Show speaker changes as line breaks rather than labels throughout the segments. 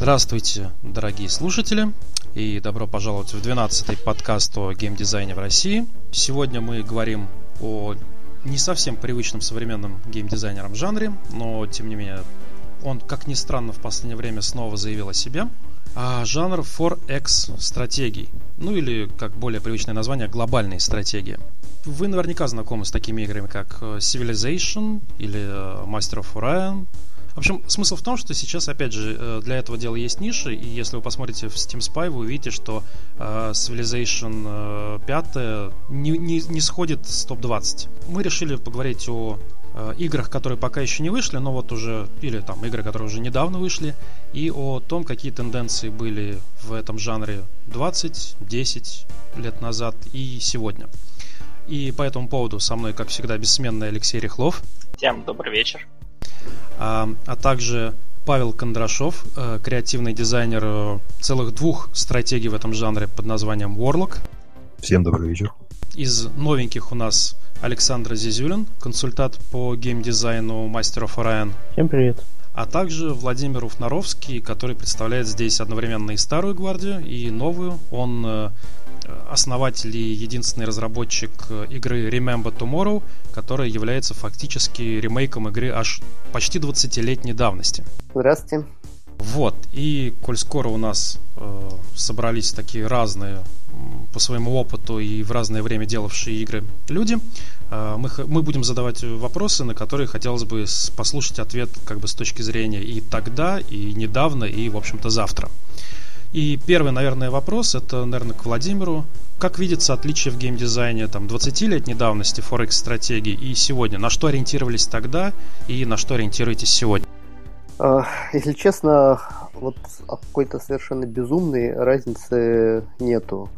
Здравствуйте, дорогие слушатели, и добро пожаловать в 12-й подкаст о геймдизайне в России. Сегодня мы говорим о не совсем привычном современном геймдизайнерам жанре, но тем не менее он, как ни странно, в последнее время снова заявил о себе. А жанр 4X стратегий, ну или, как более привычное название, глобальные стратегии. Вы наверняка знакомы с такими играми, как э, Civilization или э, Master of Orion, в общем, смысл в том, что сейчас, опять же, э, для этого дела есть ниши, и если вы посмотрите в Steam Spy, вы увидите, что э, Civilization 5 э, не, не, не сходит с топ-20. Мы решили поговорить о э, играх, которые пока еще не вышли, но вот уже, или там игры, которые уже недавно вышли, и о том, какие тенденции были в этом жанре 20, 10 лет назад и сегодня. И по этому поводу со мной, как всегда, бессменный Алексей Рехлов.
Всем добрый вечер
а, а также Павел Кондрашов, э, креативный дизайнер э, целых двух стратегий в этом жанре под названием Warlock.
Всем добрый вечер.
Из новеньких у нас Александр Зизюлин, консультант по геймдизайну Master of Orion.
Всем привет.
А также Владимир Уфнаровский, который представляет здесь одновременно и старую гвардию, и новую. Он э, основатель и единственный разработчик э, игры Remember Tomorrow, которая является фактически ремейком игры аж почти 20-летней давности.
Здравствуйте.
Вот, и коль скоро у нас э, собрались такие разные по своему опыту и в разное время делавшие игры люди, э, мы, мы будем задавать вопросы, на которые хотелось бы послушать ответ как бы с точки зрения и тогда, и недавно, и, в общем-то, завтра. И первый, наверное, вопрос, это, наверное, к Владимиру. Как видится отличие в геймдизайне там, 20-летней давности Forex стратегии и сегодня? На что ориентировались тогда и на что ориентируетесь сегодня?
А, если честно, вот какой-то совершенно безумной разницы нету.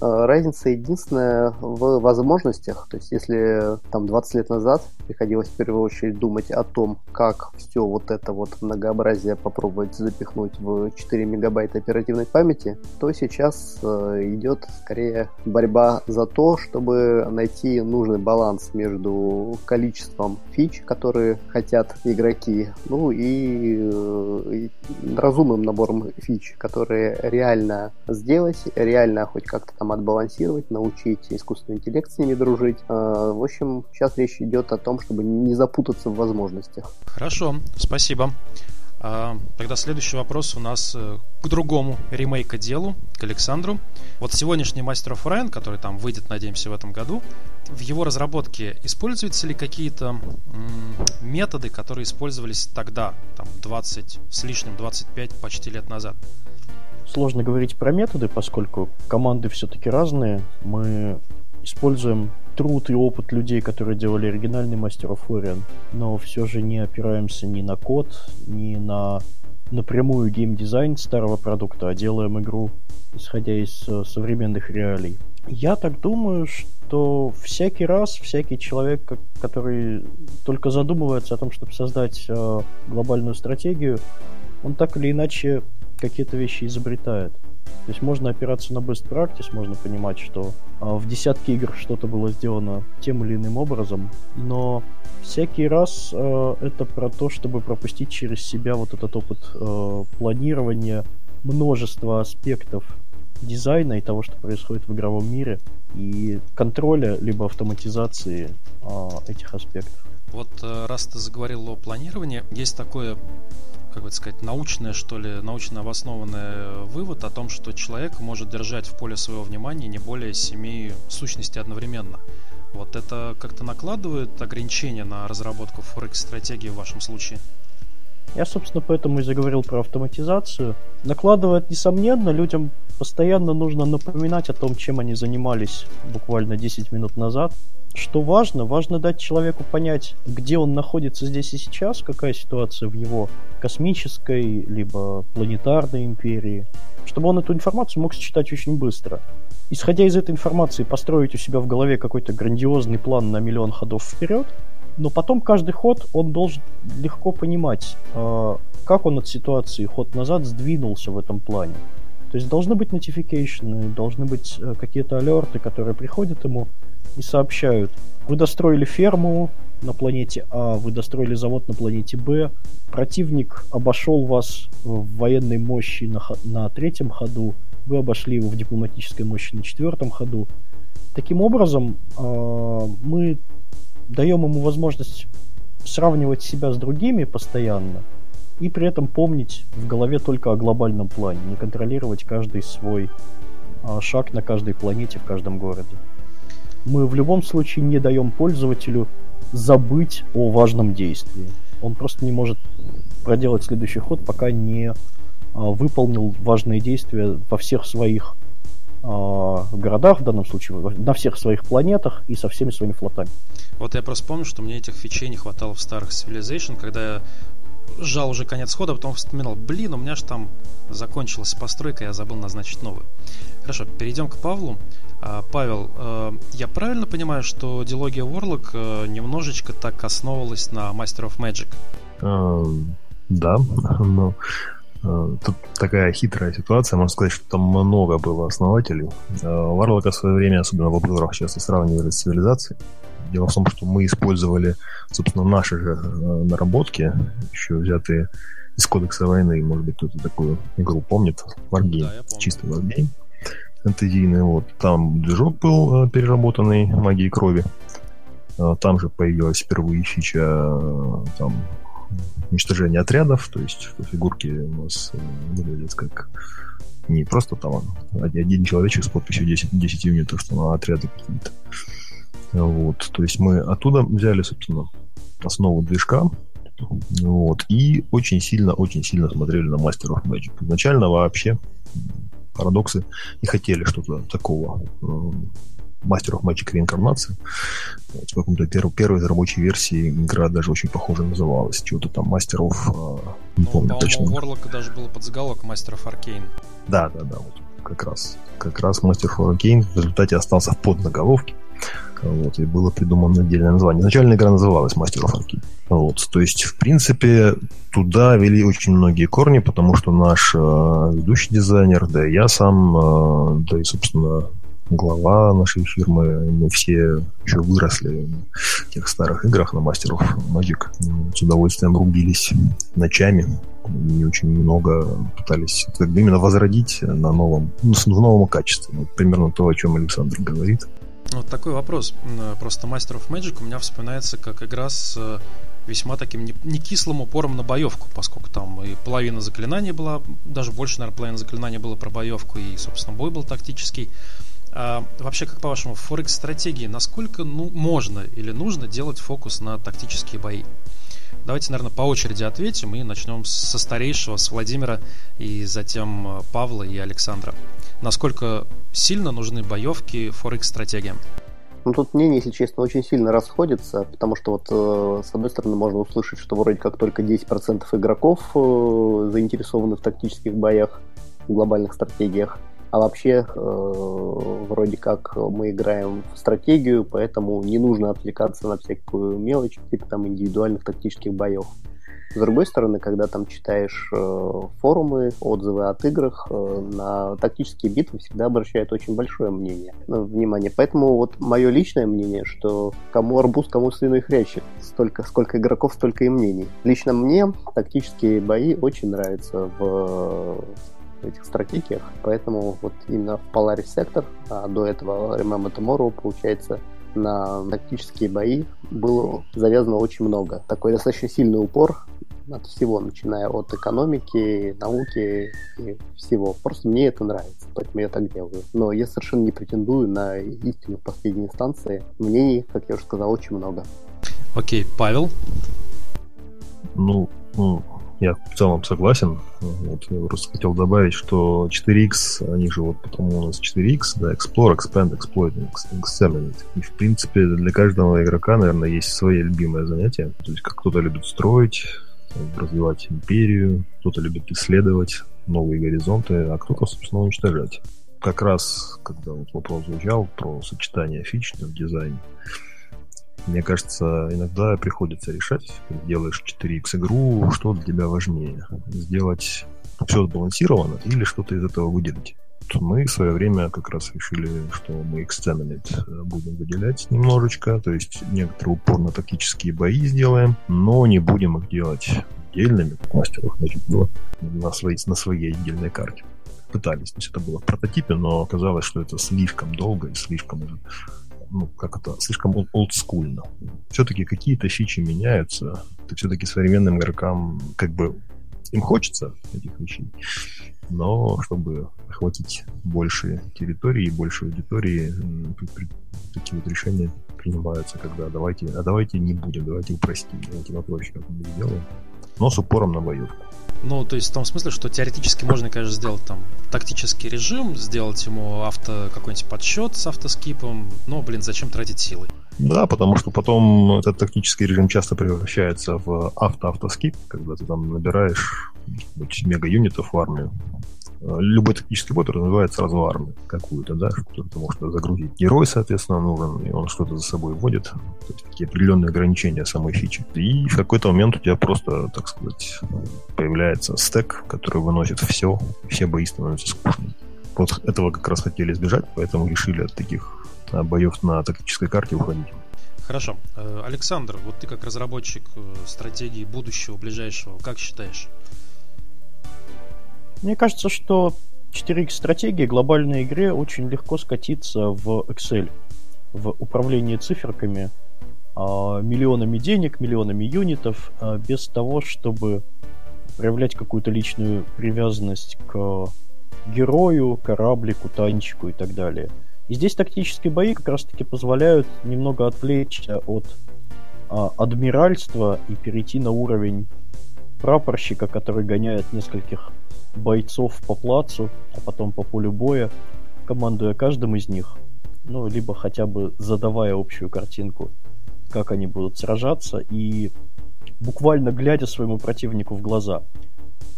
Э, разница единственная в возможностях. То есть, если там 20 лет назад приходилось в первую очередь думать о том, как все вот это вот многообразие попробовать запихнуть в 4 мегабайта оперативной памяти, то сейчас э, идет скорее борьба за то, чтобы найти нужный баланс между количеством фич, которые хотят игроки, ну и, э, и разумным набором фич, которые реально сделать, реально хоть как-то там отбалансировать, научить искусственный интеллект с ними дружить. А, в общем, сейчас речь идет о том, чтобы не запутаться в возможностях.
Хорошо, спасибо. А, тогда следующий вопрос у нас э, к другому ремейка делу, к Александру. Вот сегодняшний Master of Orion, который там выйдет, надеемся, в этом году, в его разработке используются ли какие-то методы, которые использовались тогда, там 20 с лишним, 25 почти лет назад?
Сложно говорить про методы, поскольку команды все-таки разные. Мы используем труд и опыт людей, которые делали оригинальный of Orion, но все же не опираемся ни на код, ни на напрямую геймдизайн старого продукта, а делаем игру, исходя из э, современных реалий. Я так думаю, что всякий раз всякий человек, который только задумывается о том, чтобы создать э, глобальную стратегию, он так или иначе какие-то вещи изобретает. То есть можно опираться на best practice, можно понимать, что а, в десятке игр что-то было сделано тем или иным образом, но всякий раз а, это про то, чтобы пропустить через себя вот этот опыт а, планирования множества аспектов дизайна и того, что происходит в игровом мире, и контроля либо автоматизации а, этих аспектов.
Вот э, раз ты заговорил о планировании, есть такое как бы сказать, научное, что ли, научно обоснованный вывод о том, что человек может держать в поле своего внимания не более семи сущностей одновременно. Вот это как-то накладывает ограничения на разработку форекс-стратегии в вашем случае?
Я, собственно, поэтому и заговорил про автоматизацию. Накладывает, несомненно, людям постоянно нужно напоминать о том, чем они занимались буквально 10 минут назад. Что важно? Важно дать человеку понять, где он находится здесь и сейчас, какая ситуация в его космической, либо планетарной империи, чтобы он эту информацию мог считать очень быстро. Исходя из этой информации, построить у себя в голове какой-то грандиозный план на миллион ходов вперед, но потом каждый ход он должен легко понимать, а, как он от ситуации ход назад сдвинулся в этом плане. То есть должны быть notification, должны быть э, какие-то алерты, которые приходят ему и сообщают. Вы достроили ферму, на планете А, вы достроили завод на планете Б, противник обошел вас в военной мощи на, на третьем ходу, вы обошли его в дипломатической мощи на четвертом ходу. Таким образом, э, мы даем ему возможность сравнивать себя с другими постоянно и при этом помнить в голове только о глобальном плане, не контролировать каждый свой э, шаг на каждой планете в каждом городе. Мы в любом случае не даем пользователю забыть о важном действии. Он просто не может проделать следующий ход, пока не а, выполнил важные действия во всех своих а, городах, в данном случае, на всех своих планетах и со всеми своими флотами.
Вот я просто помню, что мне этих фичей не хватало в старых Civilization, когда жал уже конец хода, а потом вспоминал, блин, у меня же там закончилась постройка, я забыл назначить новую. Хорошо, перейдем к Павлу. Павел, я правильно понимаю, что дилогия Warlock немножечко так основывалась на Master of Magic?
Да, но Э, тут такая хитрая ситуация, можно сказать, что там много было основателей. Э, в свое время, особенно в обзорах, часто сравнивали с цивилизацией. Дело в том, что мы использовали, собственно, наши же э, наработки, еще взятые из Кодекса войны, может быть, кто-то такую игру помнит, Wargame, да, чисто Wargame, фэнтезийный, вот. Там движок был переработанный магией крови, там же появилась впервые фича там уничтожение отрядов, то есть фигурки у нас э, выглядят как не просто там один человечек с подписью 10, 10 юнитов, что на отряды какие-то. Вот, то есть мы оттуда взяли, собственно, основу движка, вот, и очень сильно, очень сильно смотрели на Master of Magic. Изначально вообще парадоксы не хотели что-то такого Master of Magic реинкарнация. В каком-то перв, первой рабочей версии игра даже очень похоже называлась. Чего-то там Master of... Э, не
ну, помню точно. У Warlock даже было подзаголовок Master of Arcane.
Да, да, да, вот как раз. Как раз Master of Arcane в результате остался под заголовке. Вот, и было придумано отдельное название. Изначально игра называлась Master of Arcane. Вот, то есть, в принципе, туда вели очень многие корни, потому что наш э, ведущий дизайнер, да и я сам, э, да и, собственно, глава нашей фирмы, мы все еще выросли в тех старых играх на мастеров Magic. С удовольствием рубились ночами и очень много пытались именно возродить на новом, ну, в новом качестве. Примерно то, о чем Александр говорит.
Вот такой вопрос. Просто Master of Magic у меня вспоминается как игра с э, весьма таким не, не кислым упором на боевку, поскольку там и половина заклинаний была, даже больше, наверное, половина заклинаний было про боевку, и, собственно, бой был тактический. А, вообще, как по-вашему, в Форекс-стратегии насколько ну, можно или нужно делать фокус на тактические бои? Давайте, наверное, по очереди ответим и начнем со старейшего, с Владимира, и затем э, Павла и Александра. Насколько сильно нужны боевки Форекс-стратегиям?
Ну, тут мнения, если честно, очень сильно расходятся, потому что вот э, с одной стороны можно услышать, что вроде как только 10% игроков э, заинтересованы в тактических боях, в глобальных стратегиях, а вообще, э, вроде как мы играем в стратегию, поэтому не нужно отвлекаться на всякую мелочь, типа там индивидуальных тактических боев. С другой стороны, когда там читаешь э, форумы, отзывы от играх, э, на тактические битвы всегда обращают очень большое мнение, ну, внимание. Поэтому вот мое личное мнение, что кому арбуз, кому свиной хрящик. Столько, сколько игроков, столько и мнений. Лично мне тактические бои очень нравятся в этих стратегиях, поэтому вот именно в Polaris Sector, а до этого Remember Tomorrow, получается, на тактические бои было завязано очень много. Такой достаточно сильный упор от всего, начиная от экономики, науки и всего. Просто мне это нравится, поэтому я так делаю. Но я совершенно не претендую на истину в последней инстанции. Мнений, как я уже сказал, очень много.
Окей, Павел?
Ну, ну я в целом согласен. Вот, я просто хотел добавить, что 4X, они же вот потому у нас 4X, да, Explore, Expand, Exploit, Exterminate. И, в принципе, для каждого игрока, наверное, есть свои любимые занятия. То есть, как кто-то любит строить, развивать империю, кто-то любит исследовать новые горизонты, а кто-то, собственно, уничтожать. Как раз, когда вот вопрос звучал про сочетание фич в мне кажется, иногда приходится решать, делаешь 4X игру, что для тебя важнее. Сделать все сбалансировано или что-то из этого выделить. Мы в свое время как раз решили, что мы Exterminate э, будем выделять немножечко, то есть некоторые упор на тактические бои сделаем, но не будем их делать отдельными, мастеров значит, было на своей, на своей отдельной карте. Пытались, то есть это было в прототипе, но оказалось, что это слишком долго и слишком уже ну, как это, слишком олдскульно. Все-таки какие-то фичи меняются. Это все-таки современным игрокам как бы им хочется этих вещей, но чтобы охватить больше территории и больше аудитории, такие вот решения принимаются, когда давайте, а давайте не будем, давайте упростим, давайте попроще как-нибудь сделаем, но с упором на боевку.
Ну, то есть в том смысле, что теоретически можно, конечно, сделать там тактический режим, сделать ему авто какой-нибудь подсчет с автоскипом, но, блин, зачем тратить силы?
Да, потому что потом этот тактический режим часто превращается в авто-автоскип, когда ты там набираешь мега-юнитов в армию, любой тактический бот развивает сразу армию какую-то, да, потому что загрузить герой, соответственно, нужен, и он что-то за собой вводит, то есть такие определенные ограничения самой фичи. И в какой-то момент у тебя просто, так сказать, появляется стек, который выносит все, все бои становятся скучными. Вот этого как раз хотели избежать, поэтому решили от таких боев на тактической карте уходить.
Хорошо. Э, Александр, вот ты как разработчик э, стратегии будущего, ближайшего, как считаешь,
мне кажется, что 4X стратегии глобальной игре очень легко скатиться в Excel, в управлении циферками, а, миллионами денег, миллионами юнитов, а, без того, чтобы проявлять какую-то личную привязанность к герою, кораблику, танчику и так далее. И здесь тактические бои как раз-таки позволяют немного отвлечься от а, адмиральства и перейти на уровень прапорщика, который гоняет нескольких бойцов по плацу, а потом по полю боя, командуя каждым из них, ну, либо хотя бы задавая общую картинку, как они будут сражаться, и буквально глядя своему противнику в глаза.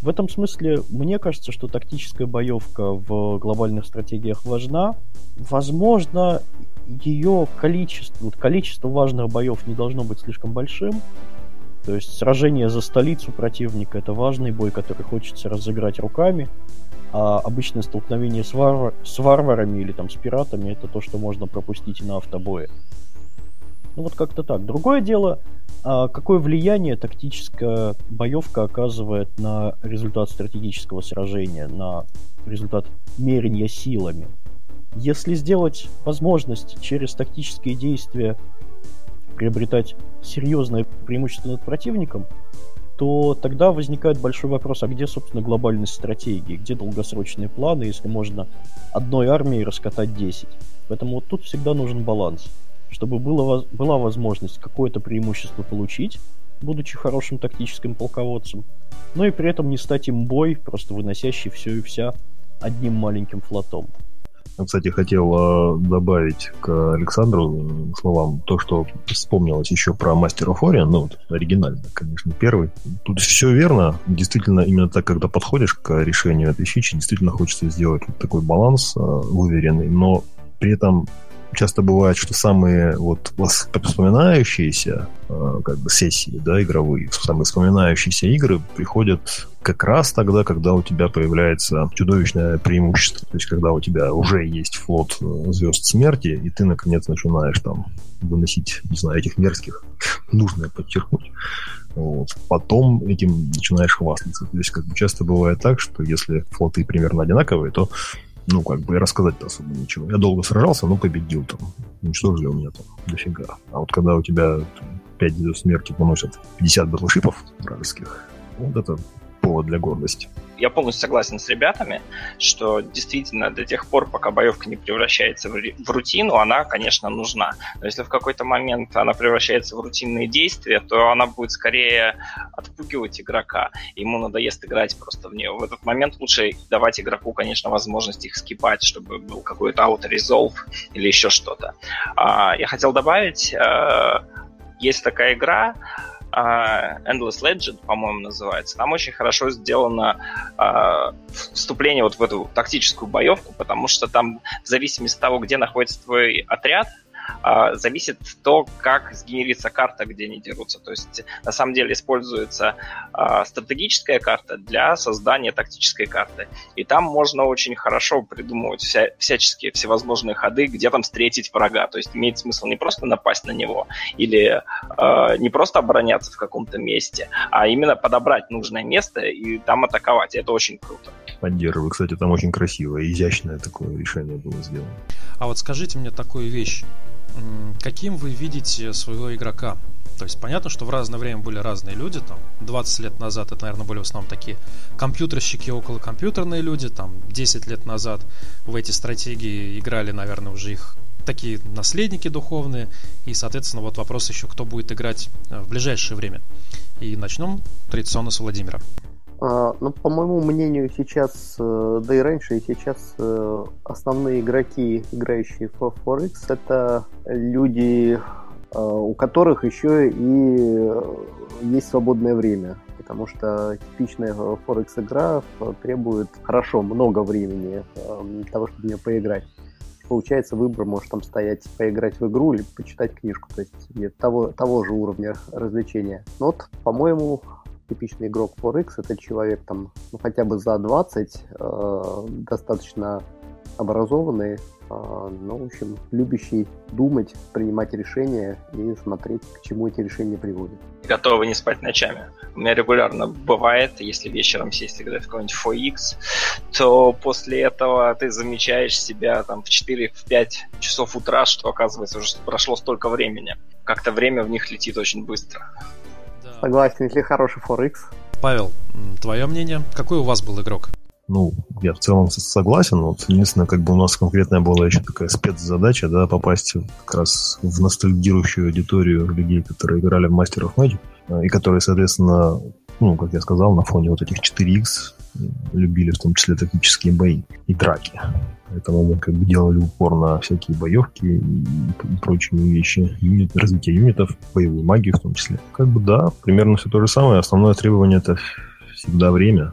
В этом смысле мне кажется, что тактическая боевка в глобальных стратегиях важна. Возможно, ее количество, количество важных боев не должно быть слишком большим, то есть сражение за столицу противника это важный бой, который хочется разыграть руками, а обычное столкновение с, варвар... с варварами или там с пиратами это то, что можно пропустить на автобое. Ну вот как-то так. Другое дело, а какое влияние тактическая боевка оказывает на результат стратегического сражения, на результат мерения силами. Если сделать возможность через тактические действия приобретать серьезное преимущество над противником, то тогда возникает большой вопрос, а где, собственно, глобальность стратегии, где долгосрочные планы, если можно одной армией раскатать 10. Поэтому вот тут всегда нужен баланс, чтобы было, была возможность какое-то преимущество получить, будучи хорошим тактическим полководцем, но и при этом не стать им бой, просто выносящий все и вся одним маленьким флотом.
Кстати, хотел э, добавить к Александру словам то, что вспомнилось еще про of Orion, ну, оригинально, конечно, первый. Тут все верно. Действительно, именно так, когда подходишь к решению этой фичи, действительно хочется сделать такой баланс э, уверенный, но при этом часто бывает, что самые вот вспоминающиеся э, как бы сессии, да, игровые, самые вспоминающиеся игры приходят как раз тогда, когда у тебя появляется чудовищное преимущество. То есть, когда у тебя уже есть флот э, звезд смерти, и ты, наконец, начинаешь там выносить, не знаю, этих мерзких, нужно подчеркнуть. Вот. Потом этим начинаешь хвастаться. То есть, как бы часто бывает так, что если флоты примерно одинаковые, то ну, как бы, рассказать-то особо ничего. Я долго сражался, но победил там. Уничтожили у меня там дофига. А вот когда у тебя 5 звезд смерти выносят 50 батлшипов вражеских, вот это повод для гордости.
Я полностью согласен с ребятами, что действительно до тех пор, пока боевка не превращается в рутину, она, конечно, нужна. Но если в какой-то момент она превращается в рутинные действия, то она будет скорее отпугивать игрока. Ему надоест играть просто в нее. В этот момент лучше давать игроку, конечно, возможность их скипать, чтобы был какой-то auto-resolve или еще что-то. А, я хотел добавить, э, есть такая игра, Endless Legend, по-моему, называется. Там очень хорошо сделано uh, вступление вот в эту тактическую боевку, потому что там в зависимости от того, где находится твой отряд, а, зависит то, как сгенерится карта, где они дерутся. То есть на самом деле используется а, стратегическая карта для создания тактической карты. И там можно очень хорошо придумывать вся, всяческие всевозможные ходы, где там встретить врага. То есть имеет смысл не просто напасть на него или э, не просто обороняться в каком-то месте, а именно подобрать нужное место и там атаковать. Это очень круто.
Поддерживаю. Кстати, там очень красивое, изящное такое решение было сделано.
А вот скажите мне такую вещь. Каким вы видите своего игрока? То есть понятно, что в разное время были разные люди, там 20 лет назад это, наверное, были в основном такие компьютерщики, около компьютерные люди, там 10 лет назад в эти стратегии играли, наверное, уже их такие наследники духовные, и, соответственно, вот вопрос еще, кто будет играть э, в ближайшее время. И начнем традиционно с Владимира.
А, ну, по моему мнению, сейчас, э, да и раньше, и сейчас э, основные игроки, играющие в Forex, это люди, э, у которых еще и есть свободное время. Потому что типичная Forex игра требует хорошо много времени для того, чтобы в нее поиграть. Получается, выбор может там стоять поиграть в игру или почитать книжку. То есть того, того же уровня развлечения. Но вот, по-моему, типичный игрок Forex, это человек там ну, хотя бы за 20, э, достаточно образованный, э, ну, в общем, любящий думать, принимать решения и смотреть, к чему эти решения приводят.
Готовы не спать ночами. У меня регулярно бывает, если вечером сесть играть в какой-нибудь 4X, то после этого ты замечаешь себя там в 4-5 часов утра, что оказывается уже прошло столько времени. Как-то время в них летит очень быстро.
Согласен, если хороший Forex.
Павел, твое мнение? Какой у вас был игрок?
Ну, я в целом согласен. Вот единственное, как бы у нас конкретная была еще такая спецзадача, да, попасть как раз в ностальгирующую аудиторию людей, которые играли в Master of Magic, э, и которые, соответственно, ну, как я сказал, на фоне вот этих 4X любили в том числе тактические бои и драки. Поэтому мы как бы делали упор на всякие боевки и прочие вещи, юнит, развитие юнитов, боевую магию в том числе. Как бы да, примерно все то же самое. Основное требование это всегда время.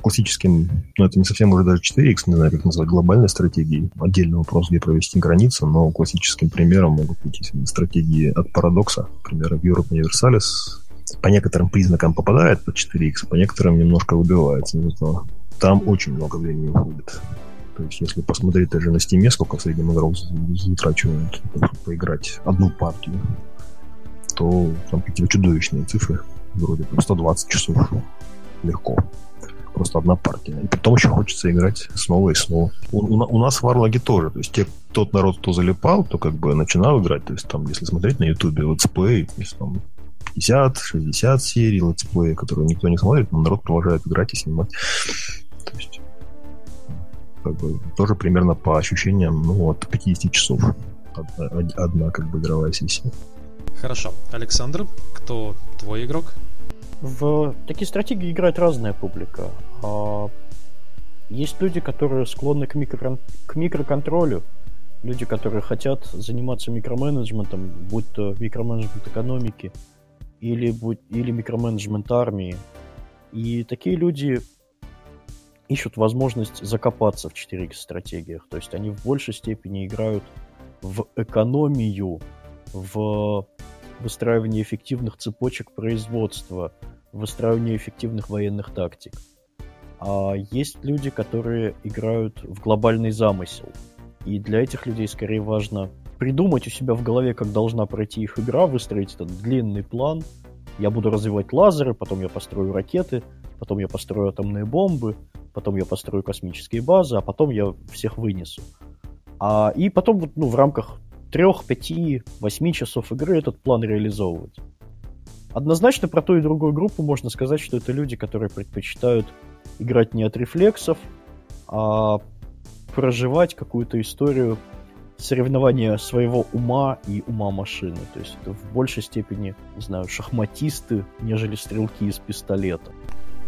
Классическим, ну это не совсем уже даже 4X, не знаю, как назвать, глобальной стратегией. Отдельный вопрос, где провести границу, но классическим примером могут быть стратегии от парадокса. Например, Europe Universalis по некоторым признакам попадает под 4X, по некоторым немножко выбивается. Но там очень много времени уходит. То есть, если посмотреть даже на Steam, сколько в среднем игрок затрачивает поиграть одну партию, то там какие-то чудовищные цифры. Вроде там 120 часов. Легко. Просто одна партия. И потом еще хочется играть снова и снова. У, у, у нас в Варлаге тоже. То есть те, тот народ, кто залипал, то как бы начинал играть. То есть там, если смотреть на Ютубе, летсплей, то есть там 50-60 серий летсплея, которые никто не смотрит, но народ продолжает играть и снимать. То есть как бы, тоже примерно по ощущениям, ну, от 50 часов одна, одна как бы игровая сессия.
Хорошо. Александр, кто твой игрок?
В такие стратегии играет разная публика. А, есть люди, которые склонны к, микро... к микроконтролю, люди, которые хотят заниматься микроменеджментом, будь то микроменеджмент экономики или, будь... или микроменеджмент армии. И такие люди ищут возможность закопаться в 4X стратегиях. То есть они в большей степени играют в экономию, в выстраивание эффективных цепочек производства, выстраивание эффективных военных тактик. А есть люди, которые играют в глобальный замысел. И для этих людей скорее важно придумать у себя в голове, как должна пройти их игра, выстроить этот длинный план. Я буду развивать лазеры, потом я построю ракеты, потом я построю атомные бомбы, потом я построю космические базы, а потом я всех вынесу. А, и потом ну, в рамках трех, пяти, восьми часов игры этот план реализовывать. Однозначно про ту и другую группу можно сказать, что это люди, которые предпочитают играть не от рефлексов, а проживать какую-то историю соревнования своего ума и ума машины. То есть это в большей степени, не знаю, шахматисты, нежели стрелки из пистолета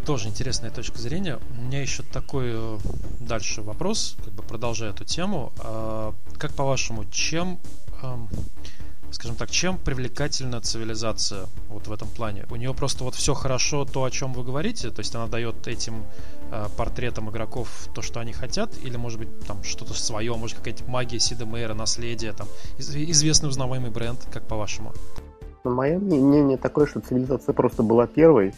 тоже интересная точка зрения. У меня еще такой э, дальше вопрос, как бы продолжая эту тему. А, как по-вашему, чем скажем так, чем привлекательна цивилизация вот в этом плане? У нее просто вот все хорошо, то, о чем вы говорите, то есть она дает этим э, портретам игроков то, что они хотят, или, может быть, там что-то свое, может, какая-то магия Сида Мейера, наследие, там, известный узнаваемый бренд, как по-вашему?
Ну, мое мнение такое, что цивилизация просто была первой,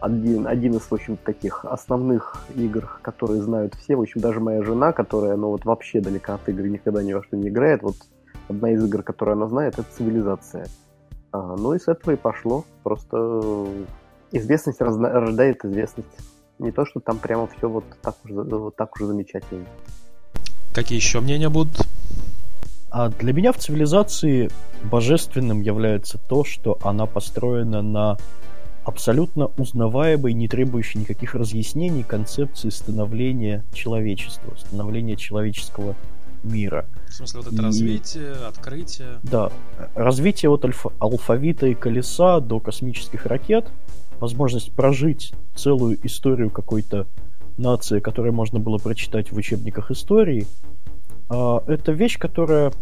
один, один из, в общем, таких основных игр, которые знают все. В общем, даже моя жена, которая, ну, вот вообще далека от игр, никогда ни во что не играет, вот одна из игр, которую она знает, это цивилизация. А, ну и с этого и пошло. Просто известность рождает известность. Не то, что там прямо все вот так уже, вот так уже замечательно.
Какие еще мнения будут?
А для меня в цивилизации божественным является то, что она построена на абсолютно узнаваемой, не требующей никаких разъяснений концепции становления человечества, становления человеческого мира.
В смысле, вот это и... развитие, открытие?
Да, развитие от альфа- алфавита и колеса до космических ракет, возможность прожить целую историю какой-то нации, которую можно было прочитать в учебниках истории, а, это вещь, которая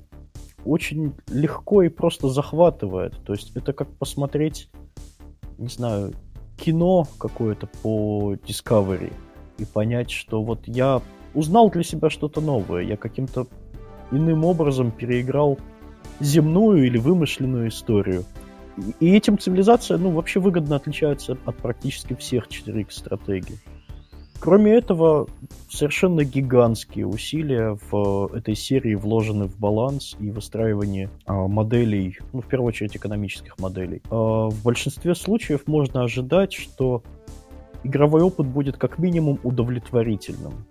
очень легко и просто захватывает. То есть это как посмотреть не знаю, кино какое-то по Discovery и понять, что вот я узнал для себя что-то новое, я каким-то иным образом переиграл земную или вымышленную историю. И этим цивилизация, ну, вообще выгодно отличается от практически всех 4X стратегий. Кроме этого, совершенно гигантские усилия в этой серии вложены в баланс и выстраивание а, моделей, ну, в первую очередь, экономических моделей. А, в большинстве случаев можно ожидать, что игровой опыт будет как минимум удовлетворительным.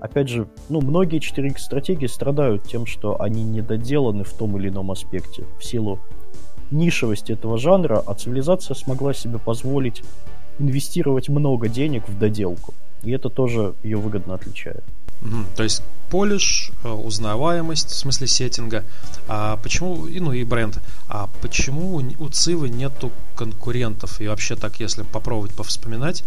Опять же, ну, многие 4X стратегии страдают тем, что они недоделаны в том или ином аспекте в силу нишевости этого жанра, а цивилизация смогла себе позволить инвестировать много денег в доделку. И это тоже ее выгодно отличает.
Угу. То есть полиш, э, узнаваемость, в смысле сеттинга. А почему, ну и бренд, а почему у Цивы нету конкурентов? И вообще так, если попробовать повспоминать,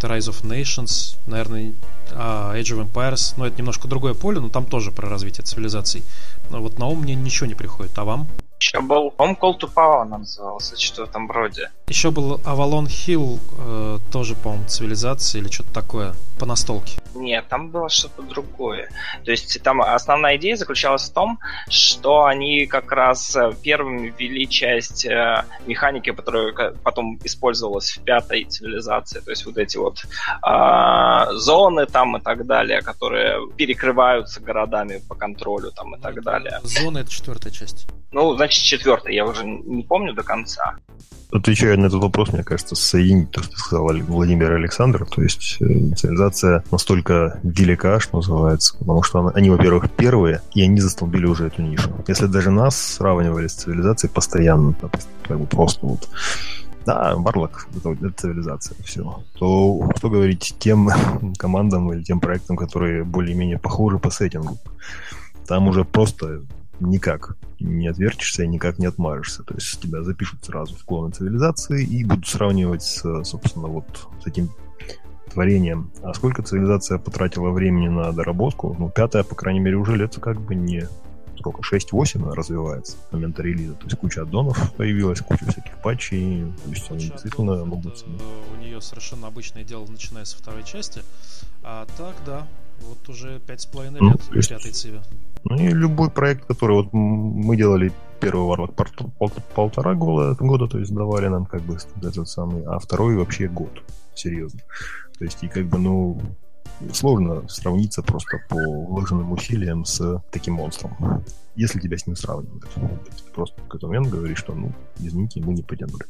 Rise of Nations, наверное, а, Age of Empires, ну это немножко другое поле, но там тоже про развитие цивилизаций. Но вот на ум мне ничего не приходит, а вам?
Еще был Home Call to Power назывался, что в этом роде.
Еще был Avalon Hill, э, тоже, по-моему, цивилизация или что-то такое, по настолке.
Нет, там было что-то другое. То есть там основная идея заключалась в том, что они как раз э, первыми ввели часть э, механики, которая потом использовалась в пятой цивилизации. То есть вот эти вот э, зоны там и так далее, которые перекрываются городами по контролю там и так далее.
Зоны это четвертая часть.
Ну, значит, четвертый, я уже не помню до конца.
Отвечая на этот вопрос, мне кажется, соединить то, что сказал Владимир Александр, то есть э, цивилизация настолько велика, что называется, потому что они, во-первых, первые, и они застолбили уже эту нишу. Если даже нас сравнивали с цивилизацией постоянно, как бы просто вот да, Варлок это, это цивилизация, все. То что говорить тем командам или тем проектам, которые более-менее похожи по сеттингу? Там уже просто никак не отвертишься и никак не отмажешься. То есть тебя запишут сразу в клоны цивилизации и будут сравнивать с, собственно, вот с этим творением. А сколько цивилизация потратила времени на доработку? Ну, пятая, по крайней мере, уже лет как бы не сколько, 6-8 развивается с момента релиза. То есть куча аддонов появилась, куча всяких патчей. То есть они действительно могут...
Э, у нее совершенно обычное дело, начиная со второй части. А так, да, вот уже 5,5 ну, лет есть... пятой циве.
Ну и любой проект, который вот мы делали первый Warlock пол, пол, полтора года, года, то есть давали нам как бы этот самый, а второй вообще год, серьезно. То есть и как бы, ну, сложно сравниться просто по вложенным усилиям с таким монстром, если тебя с ним сравнивают. То есть просто в какой-то момент говоришь, что, ну, извините, мы не потянули.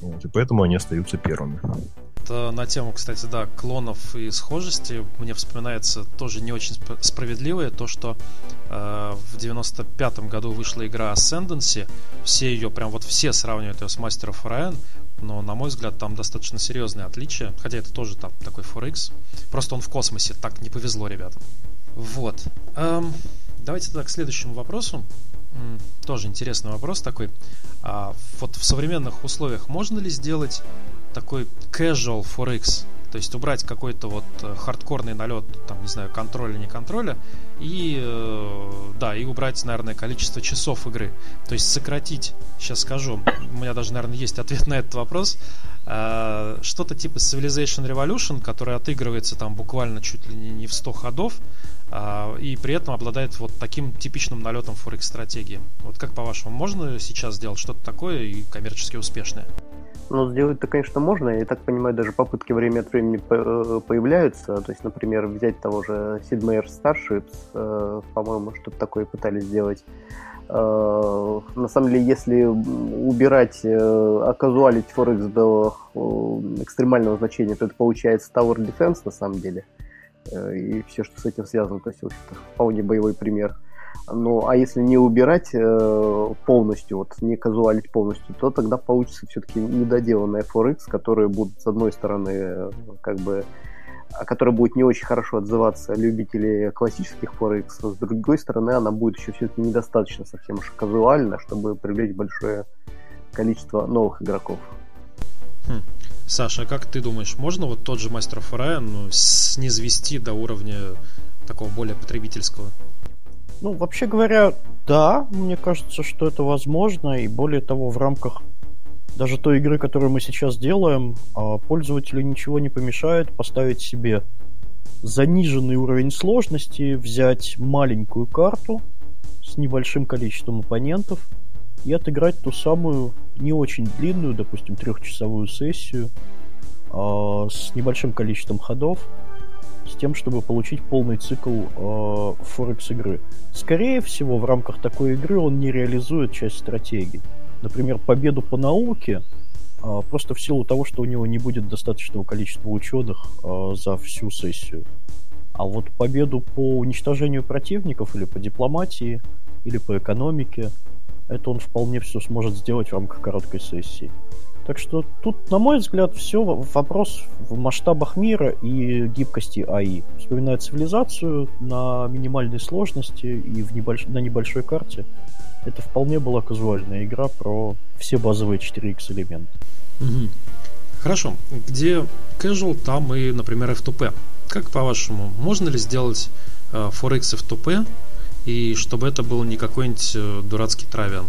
Вот, и поэтому они остаются первыми.
Это на тему, кстати, да, клонов и схожести мне вспоминается тоже не очень справедливое то, что э, в 95-м году вышла игра Ascendancy, все ее, прям вот все сравнивают ее с Master of Orion, но, на мой взгляд, там достаточно серьезные отличия, хотя это тоже там такой 4X, просто он в космосе, так не повезло ребятам. Вот. Эм, давайте тогда к следующему вопросу. Тоже интересный вопрос такой. А вот в современных условиях можно ли сделать такой casual 4X? То есть убрать какой-то вот э, хардкорный налет, там, не знаю, контроля, не контроля, и, э, да, и убрать, наверное, количество часов игры. То есть сократить, сейчас скажу, у меня даже, наверное, есть ответ на этот вопрос, э, что-то типа Civilization Revolution, который отыгрывается там буквально чуть ли не в 100 ходов, и при этом обладает вот таким типичным налетом Forex стратегии. Вот как по-вашему, можно сейчас сделать что-то такое и коммерчески успешное?
Ну, сделать-то, конечно, можно. Я так понимаю, даже попытки время от времени э, появляются. То есть, например, взять того же Sid Meier Starships, э, по-моему, что-то такое пытались сделать. Э, на самом деле, если убирать, оказуалить Forex до экстремального значения, то это получается Tower Defense, на самом деле. И все, что с этим связано. То есть, в общем-то, вполне боевой пример. Ну, а если не убирать э, полностью, вот не казуалить полностью, то тогда получится все-таки недоделанная Forex, которая будет, с одной стороны, э, как бы которая будет не очень хорошо отзываться любители классических Forex, с другой стороны, она будет еще все-таки недостаточно совсем уж казуально, чтобы привлечь большое количество новых игроков.
Хм. Саша, а как ты думаешь, можно вот тот же of Orion ну, снизвести до уровня такого более потребительского?
Ну, вообще говоря, да, мне кажется, что это возможно, и более того, в рамках даже той игры, которую мы сейчас делаем, а, пользователю ничего не помешает поставить себе заниженный уровень сложности, взять маленькую карту с небольшим количеством оппонентов и отыграть ту самую не очень длинную, допустим, трехчасовую сессию э, с небольшим количеством ходов, с тем, чтобы получить полный цикл э, Форекс игры. Скорее всего, в рамках такой игры он не реализует часть стратегии. Например, победу по науке э, просто в силу того, что у него не будет достаточного количества ученых э, за всю сессию. А вот победу по уничтожению противников или по дипломатии, или по экономике, это он вполне все сможет сделать в рамках короткой сессии. Так что тут, на мой взгляд, все вопрос в масштабах мира и гибкости АИ. Вспоминаю цивилизацию на минимальной сложности и в небольш... на небольшой карте. Это вполне была казуальная игра про все базовые 4X элементы.
Угу. Хорошо. Где casual, там и, например, F2P. Как по-вашему, можно ли сделать э, 4X F2P, и чтобы это был не какой-нибудь э, дурацкий травиан?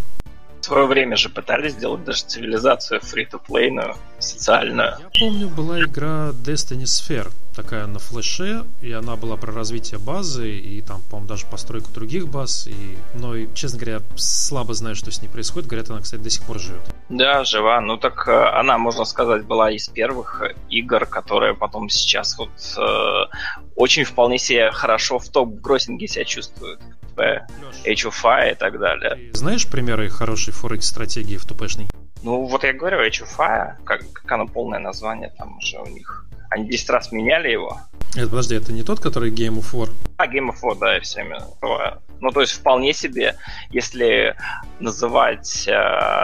В свое время же пытались сделать даже цивилизацию фри-то-плейную, социальную.
Я помню, была игра Destiny Sphere, такая на флеше, и она была про развитие базы, и там, по-моему, даже постройку других баз, и, но, честно говоря, слабо знаю, что с ней происходит. Говорят, она, кстати, до сих пор живет.
Да, жива. Ну так э, она, можно сказать, была из первых игр, которые потом сейчас вот э, очень вполне себе хорошо в топ-гроссинге себя чувствуют. Age of Fire и так далее.
Ты знаешь примеры хорошей форекс стратегии в тупешной?
Ну, вот я говорю, Age of Fire, как, как оно полное название, там уже у них... Они 10 раз меняли его.
Это, подожди, это не тот, который Game of War?
А, Game of War, да, я все время Ну, то есть, вполне себе, если называть э,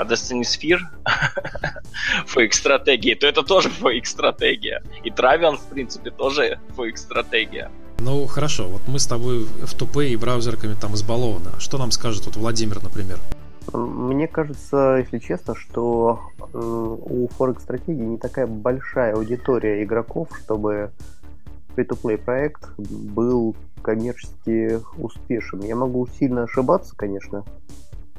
Destiny Sphere FX-стратегией, то это тоже FX-стратегия. И Travian, в принципе, тоже FX-стратегия.
Ну, хорошо, вот мы с тобой в тупе и браузерками там избалованы. А что нам скажет вот Владимир, например?
Мне кажется, если честно, что э, у Forex стратегии не такая большая аудитория игроков, чтобы free-to-play проект был коммерчески успешен. Я могу сильно ошибаться, конечно,